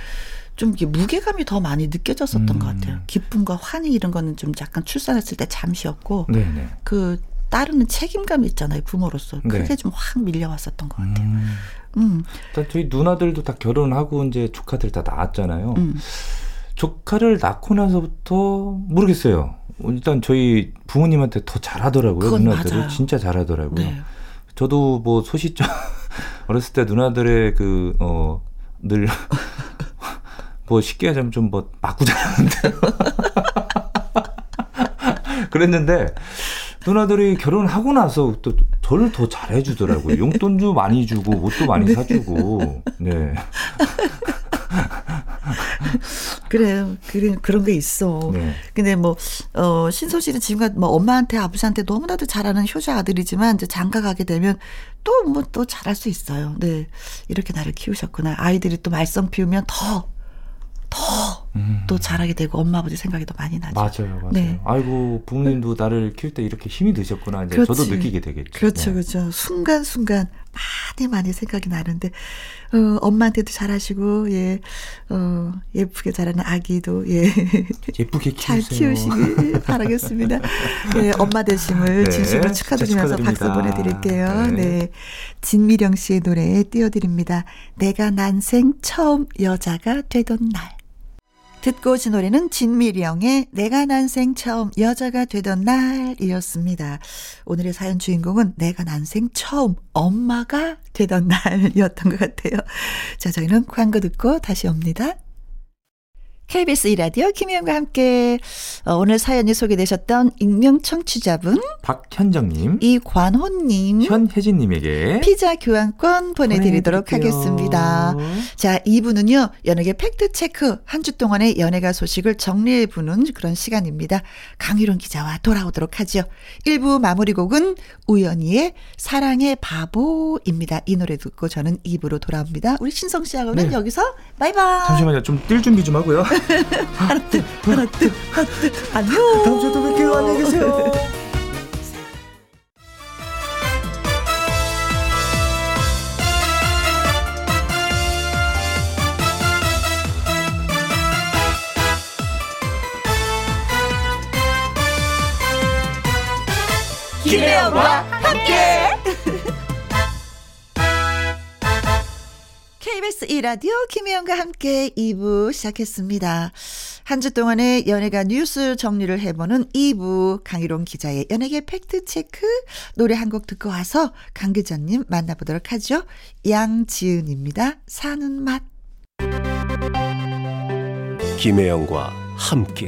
좀 무게감이 더 많이 느껴졌었던 음. 것 같아요. 기쁨과 환희 이런 거는 좀 약간 출산했을 때 잠시였고 네네. 네. 그 따르는 책임감이 있잖아요 부모로서 그게 네. 좀확 밀려왔었던 것 같아요. 음. 음. 일단 저희 누나들도 다 결혼하고 이제 조카들 다 낳았잖아요. 음. 조카를 낳고 나서부터 모르겠어요. 일단 저희 부모님한테 더 잘하더라고요. 누나들이 맞아요. 진짜 잘하더라고요. 네. 저도 뭐 소시적 (laughs) 어렸을 때 누나들의 그 어 늘 (laughs) 뭐 쉽게 하자면 좀 뭐 맞고 자랐는데요. (laughs) 그랬는데 누나들이 결혼하고 나서 또 저를 더 잘해주더라고요. (laughs) 용돈도 많이 주고 옷도 많이 네. 사주고. 네. (laughs) 그래요. 그런 그런 게 있어. 네. 근데 뭐 어, 신서 씨는 지금까 뭐 엄마한테 아버지한테 너무나도 잘하는 효자 아들이지만 이제 장가 가게 되면 또 뭐또 뭐 잘할 수 있어요. 네. 이렇게 나를 키우셨구나. 아이들이 또 말썽 피우면 더 더 또 음. 잘하게 되고 엄마 아버지 생각이 더 많이 나죠. 맞아요, 맞아요. 네. 아이고 부모님도 나를 키울 때 이렇게 힘이 드셨구나 이제 그렇지. 저도 느끼게 되겠죠. 그렇죠, 네. 그렇죠. 순간 순간 많이 많이 생각이 나는데 어, 엄마한테도 잘하시고 예, 어, 예쁘게 자라는 아기도 예 예쁘게 (laughs) 잘 키우시길 바라겠습니다. 예, 엄마 되심을 (laughs) 네, 진심으로 축하드리면서 박수 보내드릴게요. 네. 네. 진미령 씨의 노래 띄워드립니다. 내가 난생 처음 여자가 되던 날. 듣고 오신 노래는 진미령의 내가 난생 처음 여자가 되던 날이었습니다. 오늘의 사연 주인공은 내가 난생 처음 엄마가 되던 (laughs) 날이었던 것 같아요. 자, 저희는 광고 듣고 다시 옵니다. KBS 이라디오 김희영과 함께 어, 오늘 사연이 소개되셨던 익명 청취자분 박현정님, 이관호님, 현혜진님에게 피자 교환권 보내드리도록 보내드릴게요. 하겠습니다. 자, 2부는요 연예계 팩트 체크 한 주 동안의 연예가 소식을 정리해 보는 그런 시간입니다. 강유론 기자와 돌아오도록 하죠. 1부 마무리 곡은 우연히의 사랑의 바보입니다. 이 노래 듣고 저는 2부로 돌아옵니다. 우리 신성 씨하고는 네. 여기서 바이바이. 잠시만요, 좀 뛸 준비 좀 하고요. 둘 하나 둘 안녕. 다음 주에 또 뵐게요. 안녕히 계세요. 김혜영과 함께 KBS 1라디오 김혜영과 함께 2부 시작했습니다. 한 주 동안의 연예가 뉴스 정리를 해보는 2부 강희롱 기자의 연예계 팩트체크 노래 한 곡 듣고 와서 강 기자님 만나보도록 하죠. 양지은입니다. 사는 맛. 김혜영과 함께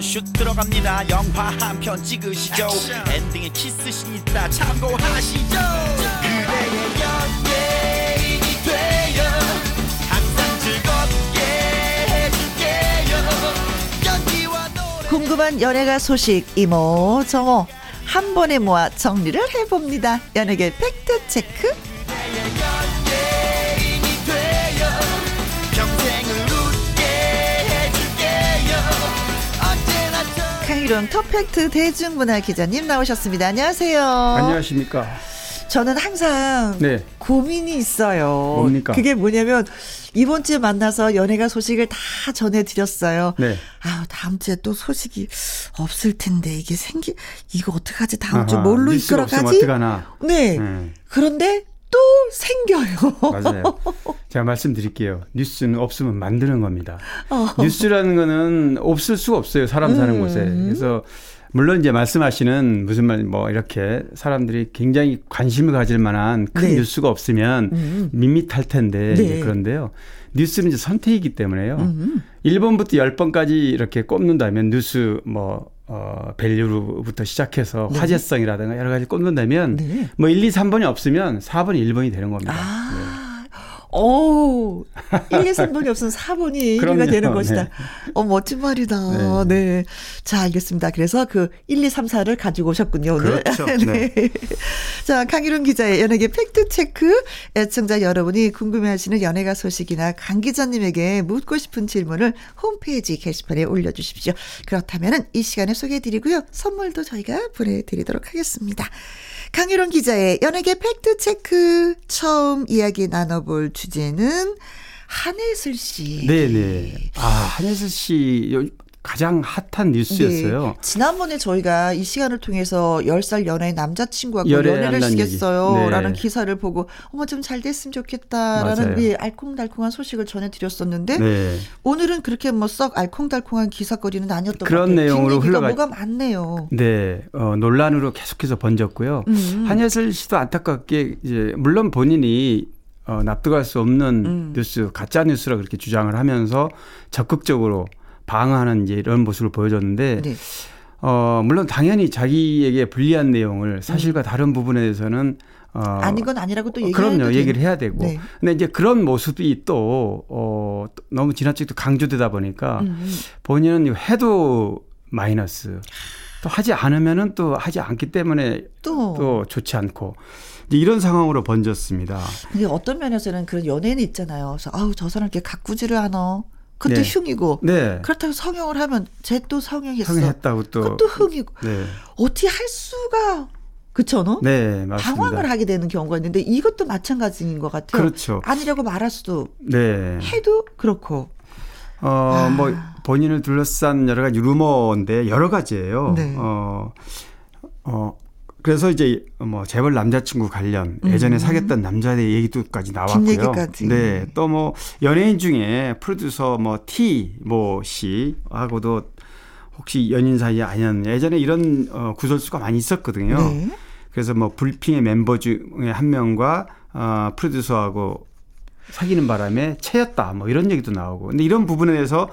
슛 들어갑니다. 영화 한 편 찍으시죠. 엔딩에 키스신 있다 참고하시죠. 그대의 연예인이 되어 항상 즐겁게 해줄게요. 연기와 노래. 궁금한 연예가 소식 이모 저모 한 번에 모아 정리를 해봅니다. 연예계 팩트 체크 이론 터펙트 대중문화 기자님 나오셨습니다. 안녕하세요. 안녕하십니까. 저는 항상 네. 고민이 있어요. 뭡니까? 그게 뭐냐면 이번 주에 만나서 연예가 소식을 다 전해드렸어요. 네. 아 다음 주에 또 소식이 없을 텐데 이게 생기 이거 어떡하지 다음 주 뭘로 이끌어가지? 네. 네. 그런데 또 생겨요. 맞아요. (laughs) 제가 말씀드릴게요. 뉴스는 없으면 만드는 겁니다. 어. 뉴스라는 거는 없을 수가 없어요. 사람 사는 음. 곳에. 그래서 물론 이제 말씀하시는 무슨 말 뭐 이렇게 사람들이 굉장히 관심을 가질 만한 큰 네. 뉴스가 없으면 음. 밋밋할 텐데 네. 그런데요. 뉴스는 이제 선택이기 때문에요. 음. 1번부터 10번까지 이렇게 꼽는다면 뉴스 뭐 어, 밸류부터 시작해서 네. 화제성이라든가 여러 가지 꼽는다면 네. 뭐 1, 2, 3번이 없으면 4번이 1번이 되는 겁니다. 아. 네. 오, 1, 2, 3번이 없으면 4번이 1위가 되는 것이다. 네. 어, 멋진 말이다. 네. 네. 자, 알겠습니다. 그래서 그 1, 2, 3, 4를 가지고 오셨군요, 오늘. 그렇죠. (laughs) 네. 네. (laughs) 자, 강희룡 기자의 연예계 팩트체크. 애청자 여러분이 궁금해 하시는 연예가 소식이나 강 기자님에게 묻고 싶은 질문을 홈페이지 게시판에 올려주십시오. 그렇다면 이 시간에 소개해 드리고요. 선물도 저희가 보내드리도록 하겠습니다. 강유론 기자의 연예계 팩트체크 처음 이야기 나눠볼 주제는 한혜슬 씨. 네네. 아, 한혜슬 씨 가장 핫한 뉴스였어요. 네. 지난번에 저희가 이 시간을 통해서 10살 연하의 남자친구하고 연애를 시겠어요. 네. 라는 기사를 보고 어머 좀 잘 됐으면 좋겠다라는 예, 알콩달콩한 소식을 전해드렸었는데 네. 오늘은 그렇게 뭐 썩 알콩달콩한 기사거리는 아니었던 그런. 내용으로 흘러가 뭐가 많네요. 네. 어, 논란으로 계속해서 번졌고요. 음. 한예슬 씨도 안타깝게 이제 물론 본인이 어, 납득할 수 없는 음. 뉴스, 가짜 뉴스라 그렇게 주장을 하면서 적극적으로 방어하는 이제 이런 모습을 보여줬는데 네. 어 물론 당연히 자기에게 불리한 내용을 사실과 음. 다른 부분에 대해서는 어 아닌 건 아니라고 또 얘기해야 그럼요 얘기를 해야 되고 네. 근데 이제 그런 모습이 또 어 너무 지나치게 강조되다 보니까 음, 음. 본인은 해도 마이너스 또 하지 않으면은 또 하지 않기 때문에 또, 또 좋지 않고 이런 상황으로 번졌습니다. 근데 어떤 면에서는 그런 연예인 있잖아요. 그래서 아우 저 사람 이렇게 가꾸지를 하나 그것도 네. 흉이고 네. 그렇다고 성형을 하면 쟤 또 성형했어. 성형했다고 또 그것도 흉이고 네. 어떻게 할 수가 그쵸, 너? 네, 맞습니다. 방황을 하게 되는 경우가 있는데 이것도 마찬가지인 것 같아요. 그렇죠. 아니라고 말할 수도 네. 해도 그렇고. 어, 뭐, 본인을 둘러싼 여러 가지 루머인데 여러 가지예요. 네. 어, 어, 그래서 이제 뭐 재벌 남자친구 관련 예전에 음. 사귀었던 남자의 얘기도까지 나왔고요. 얘기까지. 네. 또 뭐 연예인 중에 프로듀서 뭐 T 뭐 씨하고도 혹시 연인 사이 아니었냐. 예전에 이런 어 구설수가 많이 있었거든요. 네. 그래서 뭐 불핑의 멤버 중에 한 명과 어 프로듀서하고 사귀는 바람에 채였다. 뭐 이런 얘기도 나오고. 근데 이런 부분에 대해서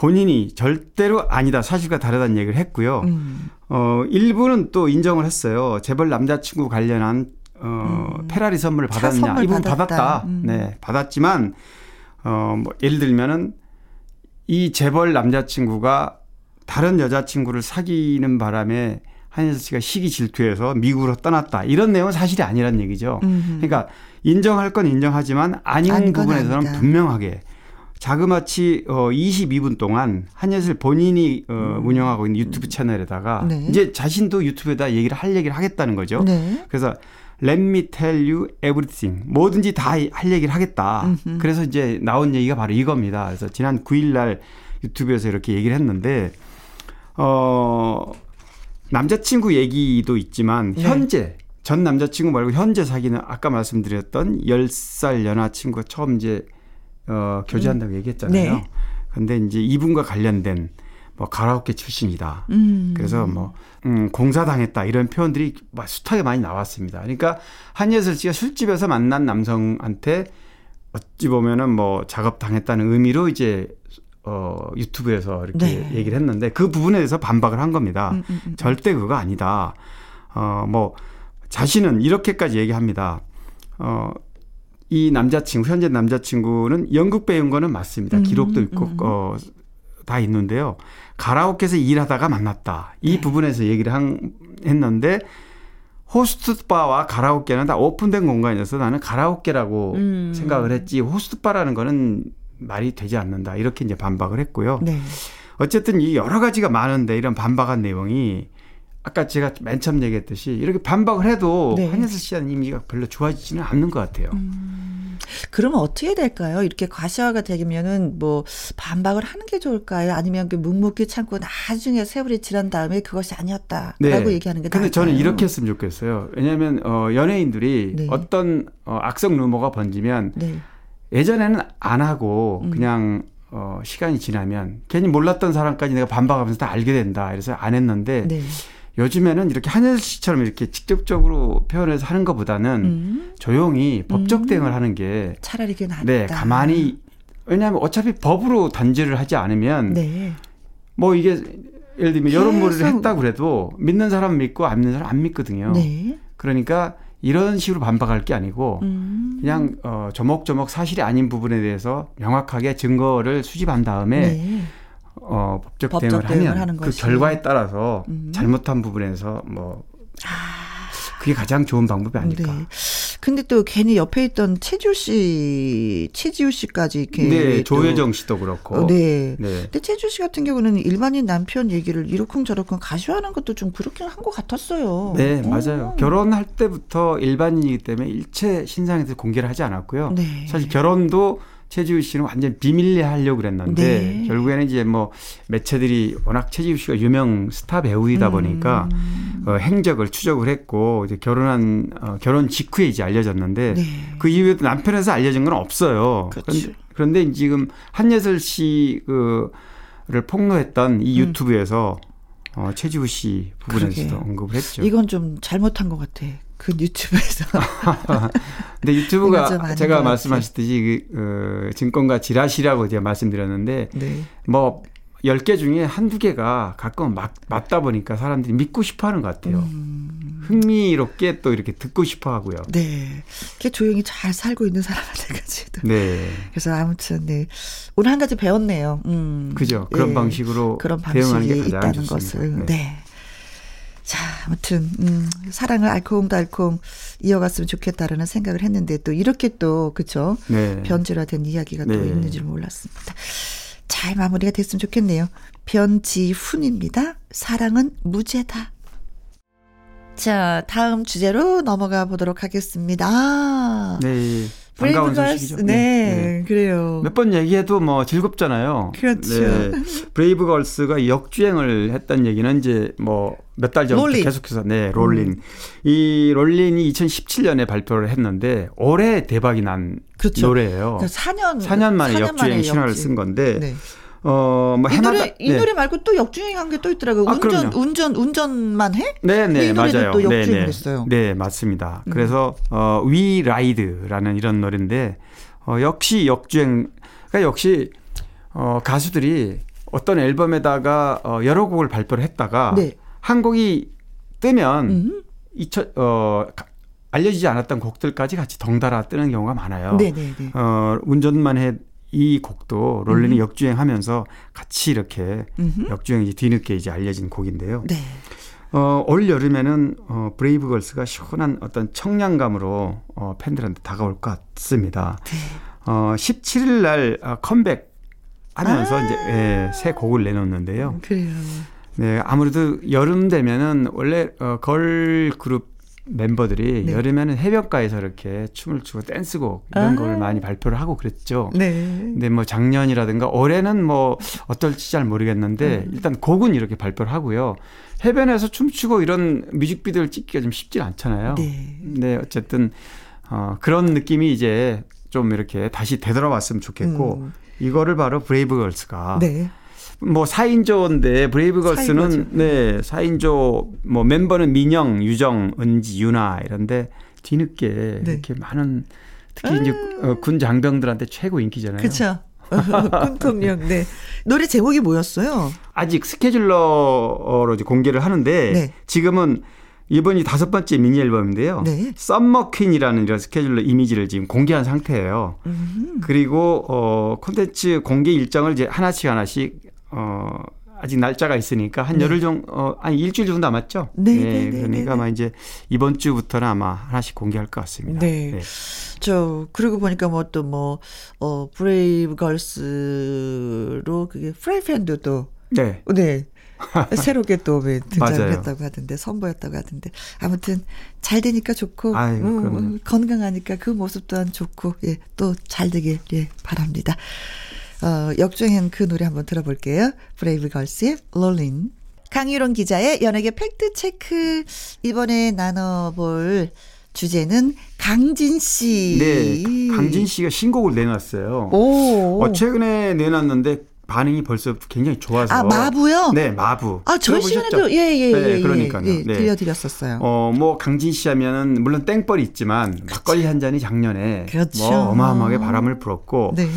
본인이 절대로 아니다. 사실과 다르다는 얘기를 했고요. 음. 어, 일부는 또 인정을 했어요. 재벌 남자친구 관련한 어, 음. 페라리 선물을 받았냐. 선물 이분 받았다. 받았다. 음. 네, 받았지만 어, 뭐 예를 들면은 이 재벌 남자친구가 다른 여자친구를 사귀는 바람에 한혜서 씨가 시기 질투해서 미국으로 떠났다. 이런 내용은 사실이 아니란 얘기죠. 음흠. 그러니까 인정할 건 인정하지만 아닌 부분에서는 아니다. 분명하게 자그마치 어 22분 동안 한예슬 본인이 어 음. 운영하고 있는 유튜브 채널에다가 네. 이제 자신도 유튜브에다 얘기를 할 얘기를 하겠다는 거죠. 네. 그래서 Let me tell you everything. 뭐든지 다 할 얘기를 하겠다. 음흠. 그래서 이제 나온 얘기가 바로 이겁니다. 그래서 지난 9일 날 유튜브에서 이렇게 얘기를 했는데 어 남자친구 얘기도 있지만 네. 현재 전 남자친구 말고 현재 사귀는 아까 말씀드렸던 10살 연하 친구가 처음 이제 어, 교제한다고 음. 얘기했잖아요. 네. 근데 이제 이분과 관련된 뭐 가라오케 출신이다. 음. 그래서 뭐 음, 공사당했다 이런 표현들이 숱하게 많이 나왔습니다. 그러니까 한예슬 씨가 술집에서 만난 남성한테 어찌 보면은 뭐 작업 당했다는 의미로 이제 어 유튜브에서 이렇게 네. 얘기를 했는데 그 부분에 대해서 반박을 한 겁니다. 음, 음, 음. 절대 그거 아니다. 어 뭐 자신은 이렇게까지 얘기합니다. 어 이 남자친구 현재 남자친구는 연극 배우인 거는 맞습니다. 음, 기록도 있고 음. 어, 다 있는데요. 가라오케에서 일하다가 만났다. 이 네. 부분에서 얘기를 한, 했는데 호스트바와 가라오케는 다 오픈된 공간이어서 나는 가라오케라고 음. 생각을 했지 호스트바라는 거는 말이 되지 않는다. 이렇게 이제 반박을 했고요. 네. 어쨌든 이 여러 가지가 많은데 이런 반박한 내용이 아까 제가 맨 처음 얘기했듯이 이렇게 반박을 해도 네. 한예슬 씨한 이미지가 별로 좋아지지는 않는 것 같아요. 음, 그러면 어떻게 될까요? 이렇게 과시화가 되면은 뭐 반박을 하는 게 좋을까요? 아니면 그 묵묵히 참고 나중에 세월이 지난 다음에 그것이 아니었다라고 네. 얘기하는 게 나을까요? 근데 저는 이렇게 했으면 좋겠어요. 왜냐하면 어, 연예인들이 네. 어떤 어, 악성 루머가 번지면 네. 예전에는 안 하고 음. 그냥 어, 시간이 지나면 괜히 몰랐던 사람까지 내가 반박하면서 다 알게 된다. 그래서 안 했는데. 네. 요즘에는 이렇게 한예슬 씨처럼 이렇게 직접적으로 표현해서 하는 것보다는 음. 조용히 법적 음. 대응을 하는 게 차라리 그게 낫다. 네, 가만히 왜냐하면 어차피 법으로 단죄를 하지 않으면 네. 뭐 이게 예를 들면 여론몰이를 했다 그래도 믿는 사람 믿고 안 믿는 사람 안 믿거든요. 네. 그러니까 이런 식으로 반박할 게 아니고 음. 그냥 어 조목조목 사실이 아닌 부분에 대해서 명확하게 증거를 수집한 다음에 네. 어, 법적, 법적 대응을, 대응을 하면 그 것이. 결과에 따라서 음. 잘못한 부분에서 뭐 아. 그게 가장 좋은 방법이 아닐까. 네. 근데 또 괜히 옆에 있던 최지우 씨, 최지우 씨까지 이렇게. 네, 조혜정 씨도 그렇고. 어, 네. 네. 근데 최지우 씨 같은 경우는 일반인 남편 얘기를 이러쿵 저러쿵 가시화하는 것도 좀 그렇긴 한 것 같았어요. 네, 맞아요. 오. 결혼할 때부터 일반인이기 때문에 일체 신상에 서 공개를 하지 않았고요. 네. 사실 결혼도 최지우 씨는 완전 비밀리에 하려고 그랬는데 네. 결국에는 이제 뭐 매체들이 워낙 최지우 씨가 유명 스타 배우이다 음. 보니까 어, 행적을 추적을 했고 이제 결혼한 어, 결혼 직후에 이제 알려졌는데 네. 그 이후에도 남편에서 알려진 건 없어요. 그렇죠. 그런데, 그런데 지금 한예슬 씨 그를 폭로했던 이 음. 유튜브에서 음. 어, 최지우 씨 부분에서도 그러게. 언급을 했죠. 이건 좀 잘못한 것 같아. 그 유튜브에서. (laughs) 근데 유튜브가 제가 말씀하셨듯이 그, 어, 증권가 지라시라고 제가 말씀드렸는데 네. 뭐 10개 중에 한두 개가 가끔 막, 맞다 보니까 사람들이 믿고 싶어 하는 것 같아요. 음. 흥미롭게 또 이렇게 듣고 싶어 하고요. 네. 이렇게 조용히 잘 살고 있는 사람한테까지도. (laughs) 네. 그래서 아무튼, 네. 오늘 한 가지 배웠네요. 음. 그죠. 그런 네. 방식으로 그런 방식이 게 있다는 좋습니다. 것을. 네. 네. 자, 아무튼 음, 사랑을 알콩달콩 이어갔으면 좋겠다라는 생각을 했는데 또 이렇게 또 그쵸 네. 변질화된 이야기가 네. 또 있는 줄 몰랐습니다. 잘 마무리가 됐으면 좋겠네요. 변지훈입니다. 사랑은 무죄다. 자, 다음 주제로 넘어가 보도록 하겠습니다. 네. 반가운 소식이죠. 네, 네. 그래요. 몇 번 얘기해도 뭐 즐겁잖아요. 그렇죠. 네. 브레이브 걸스가 역주행을 했던 얘기는 이제 뭐 몇 달 전부터 롤린. 계속해서 네 롤린 음. 이 롤린이 2017년에 발표를 했는데 올해 대박이 난 그렇죠. 노래예요. 그러니까 4년 4년 만에 4년 역주행 만에 신화를 역주행. 쓴 건데. 네. 어, 뭐 해마다 노래, 이 네. 노래 말고 또 역주행한 게 또 있더라고요. 아, 운전 그럼요. 운전 운전만 해? 네, 네, 맞아요. 또 역주행했어요. 네, 네. 네, 맞습니다. 음. 그래서 어, 위 라이드라는 이런 노래인데 어, 역시 역주행 그러니까 역시 어, 가수들이 어떤 앨범에다가 어, 여러 곡을 발표를 했다가 네. 한 곡이 뜨면 음. 이천 어 알려지지 않았던 곡들까지 같이 덩달아 뜨는 경우가 많아요. 네네네. 네, 네. 어, 운전만 해 이 곡도 롤린이 음. 역주행하면서 같이 이렇게 음흠. 역주행이 뒤늦게 이제 알려진 곡인데요. 네. 어, 올 여름에는 어, 브레이브걸스가 시원한 어떤 청량감으로 어, 팬들한테 다가올 것 같습니다. 네. 어, 17일 날 어, 컴백 하면서 아~ 이제 예, 새 곡을 내놓는데요. 그래요. 네, 아무래도 여름 되면은 원래 어, 걸 그룹 멤버들이 네. 여름에는 해변가에서 이렇게 춤을 추고 댄스곡 이런 아. 걸 많이 발표를 하고 그랬죠. 네. 근데 뭐 작년이라든가 올해는 뭐 어떨지 잘 모르겠는데 음. 일단 곡은 이렇게 발표를 하고요. 해변에서 춤추고 이런 뮤직비디오를 찍기가 좀 쉽지 않잖아요. 네. 근데 어쨌든 어 그런 느낌이 이제 좀 이렇게 다시 되돌아왔으면 좋겠고 음. 이거를 바로 브레이브걸스가 네. 뭐 4인조인데 브레이브걸스는 네, 4인조 뭐 멤버는 민영, 유정, 은지, 유나 이런데 뒤늦게 네. 이렇게 많은 특히 아~ 이제 어, 군 장병들한테 최고 인기잖아요. 그렇죠. (laughs) 군통령. 네. 노래 제목이 뭐였어요? 아직 스케줄러로 이제 공개를 하는데 네. 지금은 이번이 다섯 번째 미니 앨범인데요. 네. Summer Queen이라는 이런 스케줄러 이미지를 지금 공개한 상태예요. 음. 그리고 어 콘텐츠 공개 일정을 이제 하나씩 하나씩 어, 아직 날짜가 있으니까 한 네. 열흘 정도, 어, 아니 일주일 정도 남았죠? 네. 네, 네, 네 그러니까 네, 아마 이제 이번 주부터는 아마 하나씩 공개할 것 같습니다. 네. 네. 저, 그러고 보니까 뭐 또 뭐, 어, 브레이브 걸스로 그게 프라이팬도 또. 네. 네. (laughs) 새롭게 또 등장을 했다고 하던데 선보였다고 하던데 아무튼 잘 되니까 좋고 아유, 음, 건강하니까 그 모습 또한 좋고 예, 또 잘 되길 예, 바랍니다. 어, 역주행한 그 노래 한번 들어볼게요. 브레이브 걸스의 롤린. 강유론 기자의 연예계 팩트체크. 이번에 나눠볼 주제는 강진 씨. 네. 강진 씨가 신곡을 내놨어요. 오. 어, 최근에 내놨는데 반응이 벌써 굉장히 좋아서. 아, 마부요? 네, 마부. 아, 저희 시간에도, 예, 예, 네, 예. 그러니까요. 예, 네. 들려드렸었어요. 어, 뭐, 강진 씨 하면은, 물론 땡벌이 있지만, 그렇죠. 막걸리 한 잔이 작년에. 그렇죠. 뭐, 어마어마하게 바람을 불었고. 네.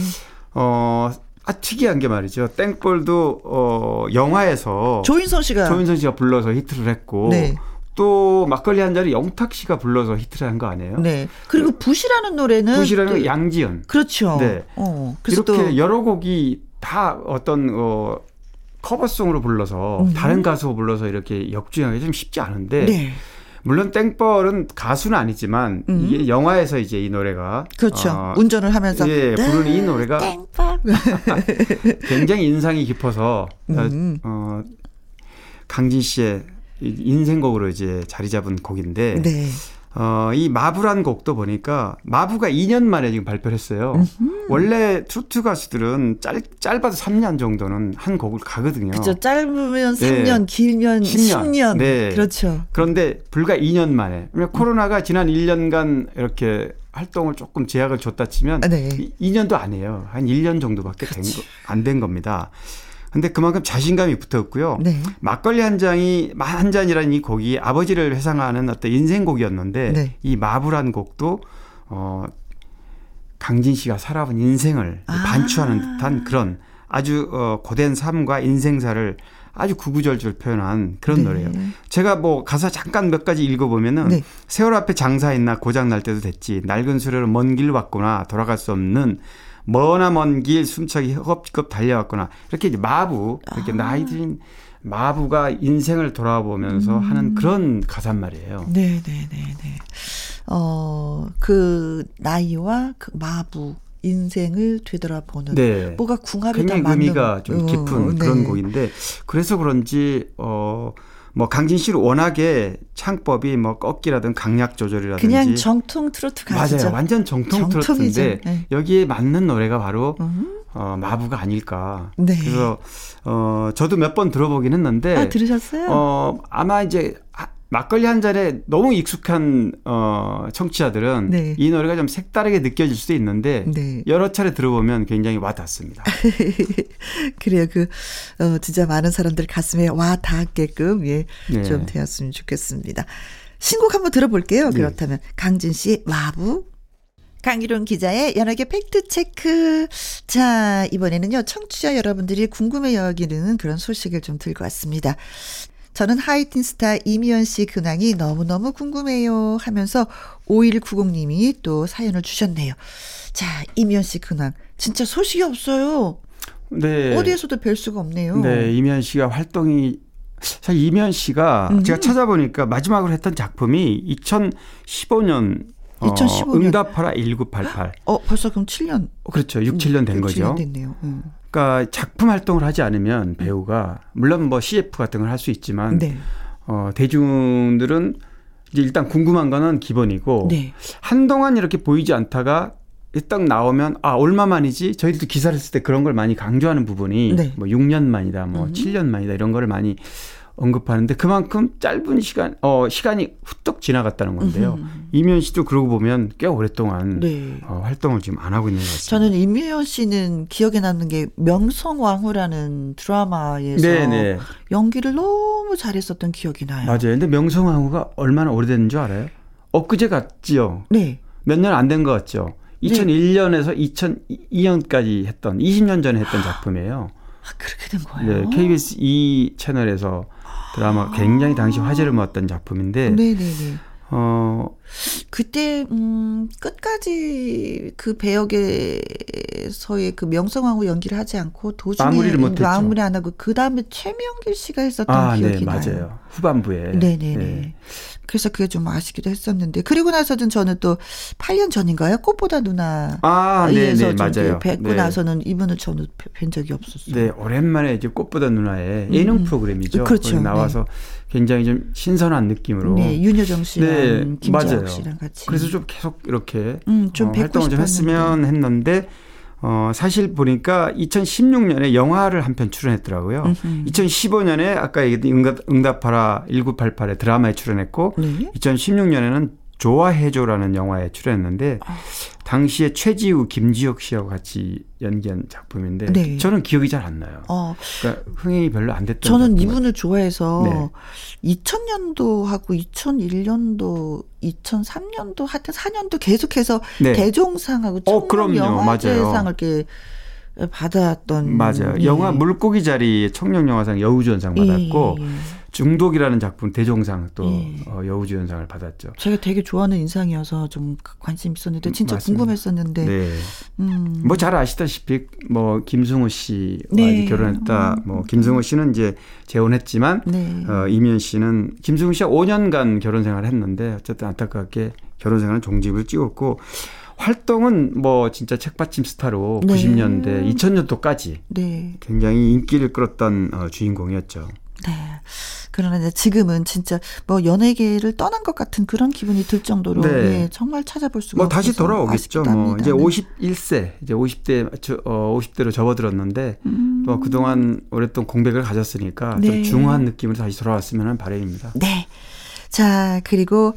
어, 아, 특이한 게 말이죠. 땡볼도, 어, 영화에서. 조인성 씨가. 조인성 씨가 불러서 히트를 했고. 네. 또 막걸리 한 잔을 영탁 씨가 불러서 히트를 한 거 아니에요? 네. 그리고 붓이라는 노래는 붓이라는 양지연. 그렇죠. 네. 어, 이렇게 여러 곡이 다 어떤 어 커버송으로 불러서 음. 다른 가수 불러서 이렇게 역주행하기 좀 쉽지 않은데 네. 물론 땡벌은 가수는 아니지만 음. 이게 영화에서 이제 이 노래가 그렇죠. 어, 운전을 하면서 예, 부르는 이 노래가 (laughs) 굉장히 인상이 깊어서 음. 어, 강진 씨의 인생곡으로 이제 자리 잡은 곡인데 네. 어, 이 마부란 곡도 보니까 마부가 2년 만에 지금 발표를 했어요. 음흠. 원래 트로트 가수들은 짧, 짧아도 3년 정도는 한 곡을 가거든요. 그렇죠. 짧으면 3년, 네. 길면 10년. 10년. 네. 그렇죠. 그런데 불과 2년 만에. 왜냐면 코로나가 지난 1년간 이렇게 활동을 조금 제약을 줬다 치면 네. 2년도 안 해요. 한 1년 정도밖에 된 거, 안된 겁니다. 근데 그만큼 자신감이 붙었고요. 네. 막걸리 한 잔이 한 잔이라는 이 곡이 아버지를 회상하는 어떤 인생곡이었는데 네. 이 마부란 곡도 어 강진 씨가 살아본 인생을 아. 반추하는 듯한 그런 아주 어 고된 삶과 인생사를 아주 구구절절 표현한 그런 네. 노래예요. 제가 뭐 가사 잠깐 몇 가지 읽어보면은 네. 세월 앞에 장사했나 고장 날 때도 됐지 낡은 수레로 먼 길 왔구나 돌아갈 수 없는 머나 먼 길 숨차기 허겁지겁 달려왔거나 이렇게 이제 마부 이렇게 아. 나이 든 마부가 인생을 돌아보면서 음. 하는 그런 가사말이에요. 네, 네, 네, 네. 어, 그 나이와 그 마부 인생을 되돌아보는 네. 뭐가 궁합이 굉장히 다 맞는 의미가 좀 깊은 어, 네. 그런 곡인데 그래서 그런지 어 뭐 강진 씨는 워낙에 창법이 뭐 꺾기라든 강약 조절이라든지 그냥 정통 트로트 가수죠. 맞아요. 완전 정통 트로트인데 네. 여기에 맞는 노래가 바로 음. 어, 마부가 아닐까. 네. 그래서 어 저도 몇 번 들어보긴 했는데 아, 들으셨어요? 어 아마 이제 막걸리 한 잔에 너무 익숙한 어 청취자들은 네. 이 노래가 좀 색다르게 느껴질 수도 있는데 네. 여러 차례 들어보면 굉장히 와닿습니다. (laughs) 그래요. 그 어, 진짜 많은 사람들 가슴에 와 닿게끔 예, 네. 좀 되었으면 좋겠습니다. 신곡 한번 들어볼게요. 네. 그렇다면 강진 씨 마부 강기론 기자의 연예계 팩트체크. 자, 이번에는요, 청취자 여러분들이 궁금해 여기는 그런 소식을 좀 들고 왔습니다. 저는 하이틴 스타 이미연 씨 근황이 너무너무 궁금해요 하면서 5190님이 또 사연을 주셨네요. 자, 이미연 씨 근황. 진짜 소식이 없어요. 네. 어디에서도 뵐 수가 없네요. 네, 이미연 씨가 활동이 사실 이미연 씨가 음. 제가 찾아보니까 마지막으로 했던 작품이 2015년 2015년. 어, 응답하라 1988. 어, 벌써 그럼 7년. 그렇죠. 6, 7년 된 6, 거죠. 7년 됐네요. 음. 그러니까 작품 활동을 하지 않으면 배우가 물론 뭐 CF 같은 걸 할 수 있지만 네. 어, 대중들은 이제 일단 궁금한 거는 기본이고 네. 한동안 이렇게 보이지 않다가 딱 나오면 아 얼마 만이지 저희들도 기사를 쓸 때 그런 걸 많이 강조하는 부분이 네. 뭐 6년 만이다 뭐 음. 7년 만이다 이런 거를 많이 언급하는데 그만큼 짧은 시간 어 시간이 후떡 지나갔다는 건데요. 음. 이미연 씨도 그러고 보면 꽤 오랫동안 네. 어, 활동을 지금 안 하고 있는 것 같습니다. 저는 이미연 씨는 기억에 남는 게 명성왕후라는 드라마에서 네네. 네. 연기를 너무 잘했었던 기억이 나요. 맞아요. 근데 명성왕후가 얼마나 오래됐는 줄 알아요? 엊그제 같지요. 네. 몇 년 안 된 것 같죠. 2001년에서 2002년까지 했던 20년 전에 했던 작품이에요. 아, 그렇게 된 거예요. 네, KBS 2 채널에서 드라마 굉장히 당시 화제를 모았던 작품인데 네네네. 어 그때 음 끝까지 그 배역에서의 그 명성황후 연기를 하지 않고 도중에 마무리를 못했죠. 마무리 안 하고 그 다음에 최명길 씨가 했었던 아, 기억이 네, 나요. 맞아요. 후반부에. 네네네. 네. 그래서 그게 좀 아쉽기도 했었는데 그리고 나서는 저는 또 8년 전인가요? 꽃보다 누나. 아, 네, 네, 맞아요. 뵙고 네. 나서는 이분을 저는 뵌 적이 없었어요. 네, 오랜만에 이제 꽃보다 누나의 예능 음. 프로그램이죠. 그렇죠. 나와서 네. 굉장히 좀 신선한 느낌으로. 네, 윤여정 씨랑 네, 김재혁 씨랑 같이. 그래서 좀 계속 이렇게 음, 좀 어, 활동을 좀 했으면 했는데 어, 사실 보니까 2016년에 영화를 한 편 출연했더라고요. 음흠. 2015년에 아까 얘기했던 응답, 응답하라 1988에 드라마에 출연했고, 네? 2016년에는 좋아해줘라는 영화에 출연했는데 아. 당시에 최지우, 김지혁 씨하고 같이 연기한 작품인데 네. 저는 기억이 잘 안 나요. 어. 그러니까 흥행이 별로 안 됐던. 저는 이분을 좋아해서 네. 2000년도하고 2001년도, 2003년도 하여튼 4년도 계속해서 네. 대종상하고 청룡 어, 영화제상을 이렇게 받았던 맞아요. 예. 영화 물고기 자리 청룡 영화상 여우주연상 받았고 예, 예. 중독이라는 작품 대종상 또 예. 어, 여우주연상을 받았죠. 제가 되게 좋아하는 인상이어서 좀 관심 있었는데 진짜 맞습니다. 궁금했었는데. 네. 음. 뭐잘 아시다시피 뭐 김승호 씨와 네. 결혼했다. 음. 뭐 김승호 씨는 이제 재혼했지만 네. 어, 이면 씨는 김승호 씨와 5년간 결혼 생활을 했는데 어쨌든 안타깝게 결혼 생활은 종집을 찍었고 활동은 뭐 진짜 책받침 스타로 네. 90년대, 2000년도까지 네. 굉장히 인기를 끌었던 어, 주인공이었죠. 네. 그러나 이제 지금은 진짜 뭐 연예계를 떠난 것 같은 그런 기분이 들 정도로 네. 예, 정말 찾아볼 수가 뭐 다시 돌아오겠죠. 뭐 이제 51세 이제 50대 어 50대로 접어들었는데 음. 또 그동안 오랫동안 공백을 가졌으니까 네. 좀 중후한 느낌으로 다시 돌아왔으면 하는 바람입니다. 네. 자, 그리고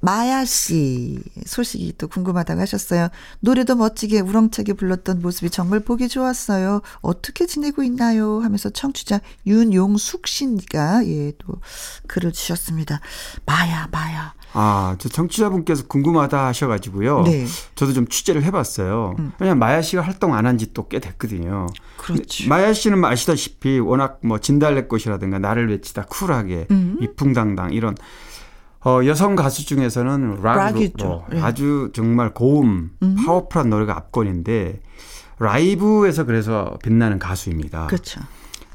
마야 씨 소식이 또 궁금하다고 하셨어요. 노래도 멋지게 우렁차게 불렀던 모습이 정말 보기 좋았어요. 어떻게 지내고 있나요? 하면서 청취자 윤용숙 씨가 예, 또 글을 주셨습니다. 마야, 마야. 아, 저 청취자분께서 궁금하다 하셔가지고요. 네. 저도 좀 취재를 해봤어요. 음. 왜냐면 마야 씨가 활동 안 한 지 또 꽤 됐거든요. 그렇죠. 마야 씨는 아시다시피 워낙 뭐 진달래꽃이라든가 나를 외치다 쿨하게 음. 이풍당당 이런 어, 여성 가수 중에서는 락으로 네. 아주 정말 고음, 음. 파워풀한 노래가 압권인데 라이브에서 그래서 빛나는 가수입니다. 그렇죠.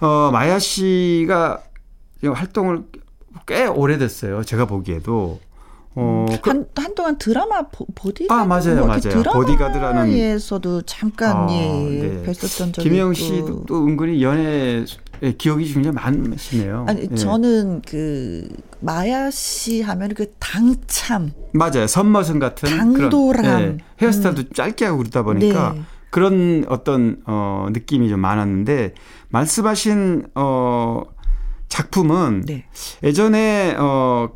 어, 마야 씨가 활동을 꽤 오래됐어요. 제가 보기에도. 어, 음, 그 한, 한동안 드라마 보디가드. 아, 맞아요, 뭐 맞아요. 보디가드라는. 에서도 잠깐, 아, 예, 네. 뵀었던 적이 김영 씨도 또 은근히 연애 예, 기억이 굉장히 많으시네요. 아니 예. 저는 그 마야 씨 하면 그 당참 맞아요. 선머슴 같은 당돌함 그런, 예, 헤어스타일도 음. 짧게 하고 그러다 보니까 네. 그런 어떤 어 느낌이 좀 많았는데 말씀하신 어 작품은 네. 예전에 어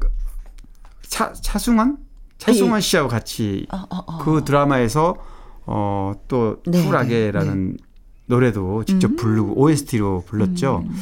차, 차승원 차승원 예. 씨하고 같이 어, 어, 어. 그 드라마에서 어또 네, 쿨하게라는 네, 네. 노래도 직접 음. 부르고 OST로 불렀죠. 음.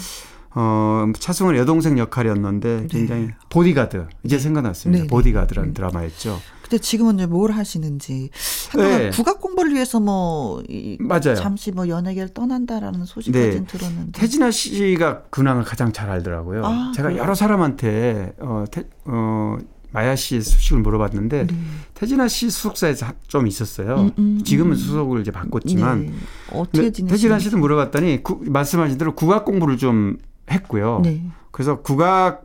어, 차승원 여동생 역할이었는데 네. 굉장히 네. 보디가드 이제 생각났습니다. 네. 보디가드라는 드라마였죠. 근데 지금은 이제 뭘 하시는지 네. 국악 공부를 위해서 뭐 맞아요. 잠시 뭐 연예계를 떠난다라는 소식까지 네. 들었는데 태진아 씨가 근황을 가장 잘 알더라고요. 아, 제가 그래요? 여러 사람한테 어, 태, 어 마야 씨 소식을 물어봤는데 네. 태진아 씨 수속사에 좀 있었어요. 음, 음, 지금은 음. 수속을 이제 바꿨지만 네. 어떻게 태진아 씨도 물어봤더니 구, 말씀하신 대로 국악 공부를 좀 했고요. 네. 그래서 국악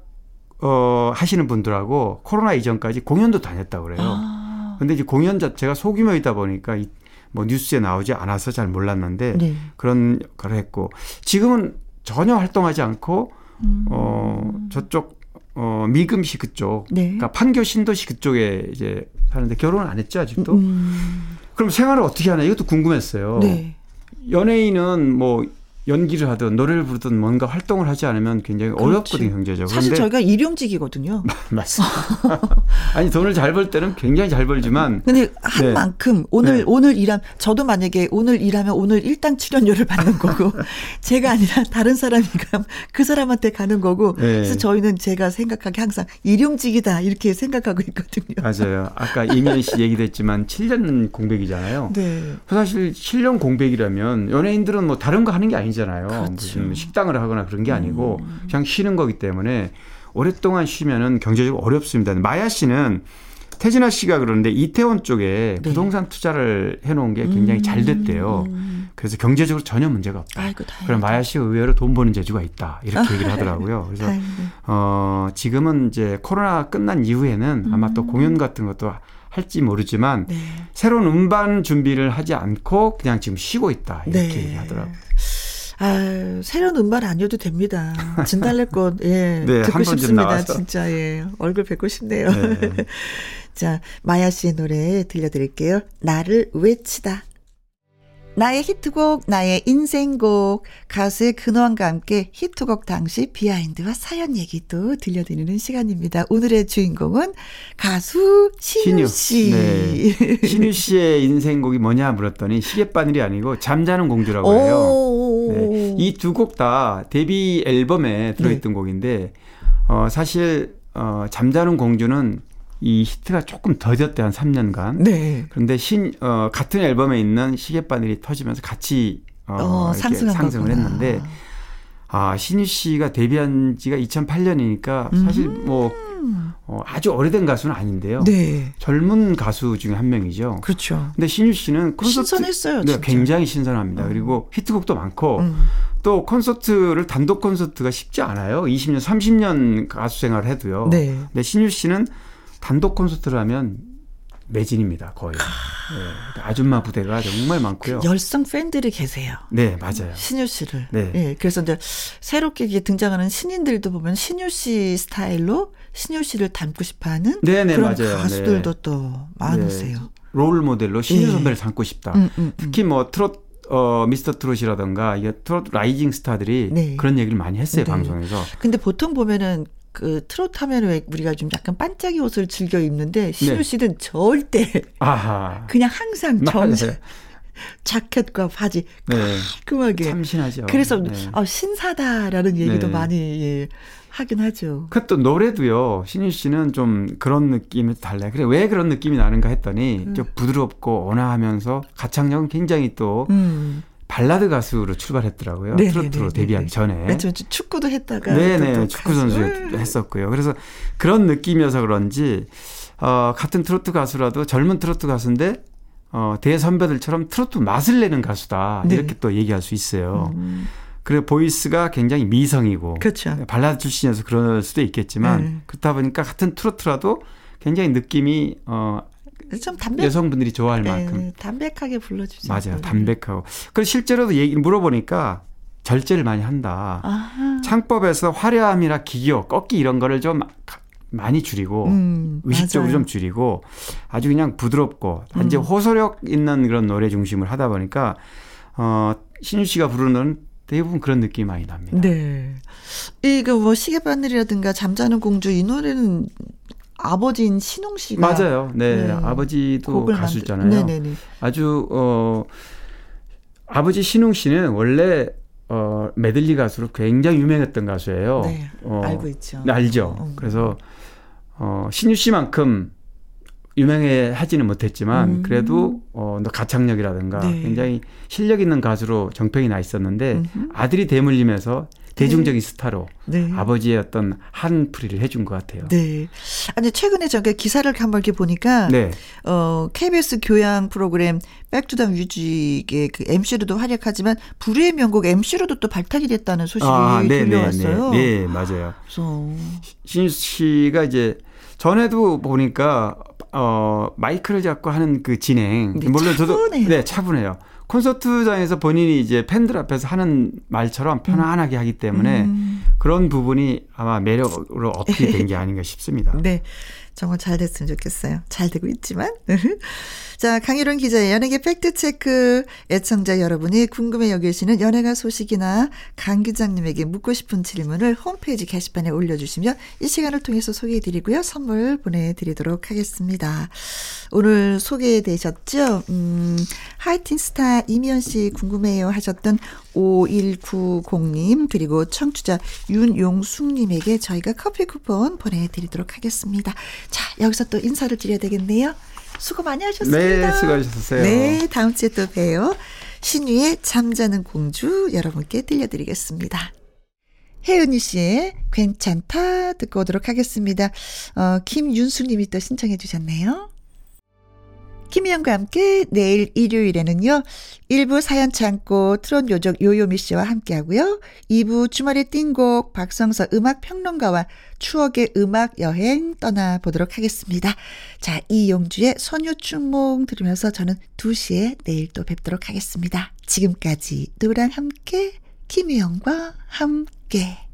어, 하시는 분들하고 코로나 이전까지 공연도 다녔다고 그래요. 아. 근데 이제 공연 자체가 소규모 이다 보니까 이, 뭐 뉴스에 나오지 않아서 잘 몰랐는데 네. 그런 걸 했고 지금은 전혀 활동하지 않고 음. 어 저쪽 어 미금시 그쪽 네. 그러니까 판교 신도시 그쪽에 이제 사는데 결혼을 안 했죠 아직도. 음. 그럼 생활을 어떻게 하나 이것도 궁금했어요. 네. 연예인은 뭐 연기를 하든 노래를 부르든 뭔가 활동을 하지 않으면 굉장히 그렇지. 어렵거든요 경제적으로. 사실 저희가 일용직이거든요. (laughs) 맞습니다. 아니 돈을 잘 벌 때는 굉장히 잘 벌지만. (laughs) 근데 한 네. 만큼 오늘 네. 오늘 일한 저도 만약에 오늘 일하면 오늘 일당 출연료를 받는 거고 (laughs) 제가 아니라 다른 사람이 그 사람한테 가는 거고. 네. 그래서 저희는 제가 생각하기 항상 일용직이다 이렇게 생각하고 있거든요. 맞아요. 아까 이면 씨 얘기도 했지만 7년 공백이잖아요. 네. 사실 7년 공백이라면 연예인들은 뭐 다른 거 하는 게 아니죠. 아니잖아요. 그렇죠. 무슨 식당을 하거나 그런 게 아니고 음. 그냥 쉬는 거기 때문에 오랫동안 쉬면은 경제적으로 어렵습니다. 마야 씨는 태진아 씨가 그러는데 이태원 쪽에 네. 부동산 투자를 해놓은 게 굉장히 음. 잘 됐대요. 그래서 경제적으로 전혀 문제가 없다. 아이고, 그럼 마야 씨가 의외로 돈 버는 재주가 있다. 이렇게 (laughs) 얘기를 하더라고요. 그래서 어 지금은 이제 코로나 끝난 이후에는 아마 또 음. 공연 같은 것도 할지 모르지만 네. 새로운 음반 준비를 하지 않고 그냥 지금 쉬고 있다 이렇게 네. 얘기하더라고요. 아, 새로운 음반 아니어도 됩니다. 진달래꽃, 예. (laughs) 네, 듣고 싶습니다. 진짜, 예. 얼굴 뵙고 싶네요. 네. (laughs) 자, 마야 씨의 노래 들려드릴게요. 나를 외치다. 나의 히트곡, 나의 인생곡, 가수의 근원과 함께 히트곡 당시 비하인드와 사연 얘기도 들려드리는 시간입니다. 오늘의 주인공은 가수 신유 씨. 네. 신유 씨의 인생곡이 뭐냐 물었더니 시계바늘이 아니고 잠자는 공주라고 해요. 네. 이두 곡 다 데뷔 앨범에 들어있던 네. 곡인데, 어, 사실, 어, 잠자는 공주는 이 히트가 조금 더뎠대 한 3년간. 네. 그런데 신 어, 같은 앨범에 있는 시계 바늘이 터지면서 같이 어, 어 상승을 했는데 아 신유 씨가 데뷔한 지가 2008년이니까 사실 음. 뭐 어, 아주 오래된 가수는 아닌데요. 네. 젊은 가수 중에 한 명이죠. 그렇죠. 근데 신유 씨는 콘서트 신선했어요. 네, 굉장히 신선합니다. 음. 그리고 히트곡도 많고 음. 또 콘서트를 단독 콘서트가 쉽지 않아요. 20년, 30년 가수 생활을 해도요. 네. 근데 신유 씨는 단독 콘서트를 하면 매진입니다 거의. 네, 아줌마 부대가 정말 많고요. 그 열성 팬들이 계세요. 네, 맞아요. 신유 씨를. 네. 네. 그래서 이제 새롭게 등장하는 신인들도 보면 신유 씨 스타일로 신유 씨를 닮고 싶어하는 네네, 그런 맞아요. 가수들도 네. 또 많으세요. 네. 롤 모델로 신유 네. 선배를 닮고 싶다. 음, 음, 음. 특히 뭐 트롯 어, 미스터 트롯이라던가 이게 트롯 라이징 스타들이 네. 그런 얘기를 많이 했어요 네. 방송에서. 근데 보통 보면은 그 트롯 하면 왜 우리가 좀 약간 반짝이 옷을 즐겨 입는데 네. 씨는 절대 아하. 그냥 항상 정장 자켓과 바지 네. 깔끔하게 참신하죠. 그래서 네. 아, 신사다라는 얘기도 네. 많이 예, 하긴 하죠. 그 또 노래도요. 신유 씨는 좀 그런 느낌이 달라요. 그래 왜 그런 느낌이 나는가 했더니 음. 좀 부드럽고 온화하면서 가창력은 굉장히 또 음. 발라드 가수로 출발했더라고요. 네네네네. 트로트로 데뷔하기 전에. 그렇죠. 축구도 했다가. 네네. 축구 선수 했었고요. 그래서 그런 느낌이어서 그런지, 어, 같은 트로트 가수라도 젊은 트로트 가수인데, 어, 대선배들처럼 트로트 맛을 내는 가수다. 네. 이렇게 또 얘기할 수 있어요. 음. 그리고 voice가 굉장히 미성이고. 그렇죠. 발라드 출신이어서 그럴 수도 있겠지만, 네. 그렇다 보니까 같은 트로트라도 굉장히 느낌이, 어, 좀 담백 여성분들이 좋아할 네, 만큼 담백하게 불러주죠. 맞아요, 담백하고. 그 실제로도 얘기 물어보니까 절제를 많이 한다. 아하. 창법에서 화려함이나 기교, 꺾기 이런 거를 좀 많이 줄이고 음, 의식적으로 맞아요. 좀 줄이고 아주 그냥 부드럽고 음. 호소력 있는 그런 노래 중심을 하다 보니까 어 신유 씨가 부르는 대부분 그런 느낌이 많이 납니다. 네. 이거 뭐 시계 바늘이라든가 잠자는 공주 이 노래는 아버지인 신홍 씨가 맞아요. 네, 네. 아버지도 가수잖아요. 네네네. 아주 어 아버지 신웅 씨는 원래 어 메들리 가수로 굉장히 유명했던 가수예요. 네, 어, 알고 있죠. 네, 알죠. 음. 그래서 어 신유 씨만큼 유명해 하지는 못했지만 음. 그래도 어 가창력이라든가 네. 굉장히 실력 있는 가수로 정평이 나 있었는데 음흠. 아들이 대물림해서 대중적인 네. 스타로 네. 아버지의 어떤 한풀이를 해준 것 같아요. 네. 아니 최근에 저가 기사를 한번 이렇게 보니까 네. 어 KBS 교양 프로그램 백투더 뮤직의 그 MC로도 활약하지만 불후의 명곡 MC로도 또 발탁이 됐다는 소식이 아, 네, 네, 들려왔어요. 네, 네, 맞아요. 그래서 신 씨가 이제 전에도 보니까 어 마이크를 잡고 하는 그 진행 물론 차분해요. 저도 네 차분해요. 콘서트장에서 본인이 이제 팬들 앞에서 하는 말처럼 편안하게 하기 때문에 음. 그런 부분이 아마 매력으로 어떻게 된 게 아닌가 싶습니다. 네. 정말 잘 됐으면 좋겠어요. 잘 되고 있지만. (laughs) 자, 강희론 기자의 연예계 팩트체크 애청자 여러분이 궁금해 여기시는 연예가 소식이나 강 기자님에게 묻고 싶은 질문을 홈페이지 게시판에 올려주시면 이 시간을 통해서 소개해드리고요. 선물 보내드리도록 하겠습니다. 오늘 소개되셨죠? 음, 하이틴 스타 이미연 씨 궁금해요 하셨던 5190님 그리고 청취자 윤용숙님에게 저희가 커피 쿠폰 보내드리도록 하겠습니다. 자, 여기서 또 인사를 드려야 되겠네요. 수고 많이 하셨습니다. 네, 수고하셨어요. 네, 다음 주에 또 봬요. 신유의 잠자는 공주 여러분께 들려드리겠습니다. 혜은이 씨의 괜찮다 듣고 오도록 하겠습니다. 어, 김윤숙 님이 또 신청해 주셨네요. 김희영과 함께 내일 일요일에는요. 1부 사연 창고 트롯 요적 요요미 씨와 함께 하고요. 2부 주말의 띵곡 박성서 음악 평론가와 추억의 음악 여행 떠나보도록 하겠습니다. 자, 이용주의 소녀춘몽 들으면서 저는 2시에 내일 또 뵙도록 하겠습니다. 지금까지 누구랑 함께 김희영과 함께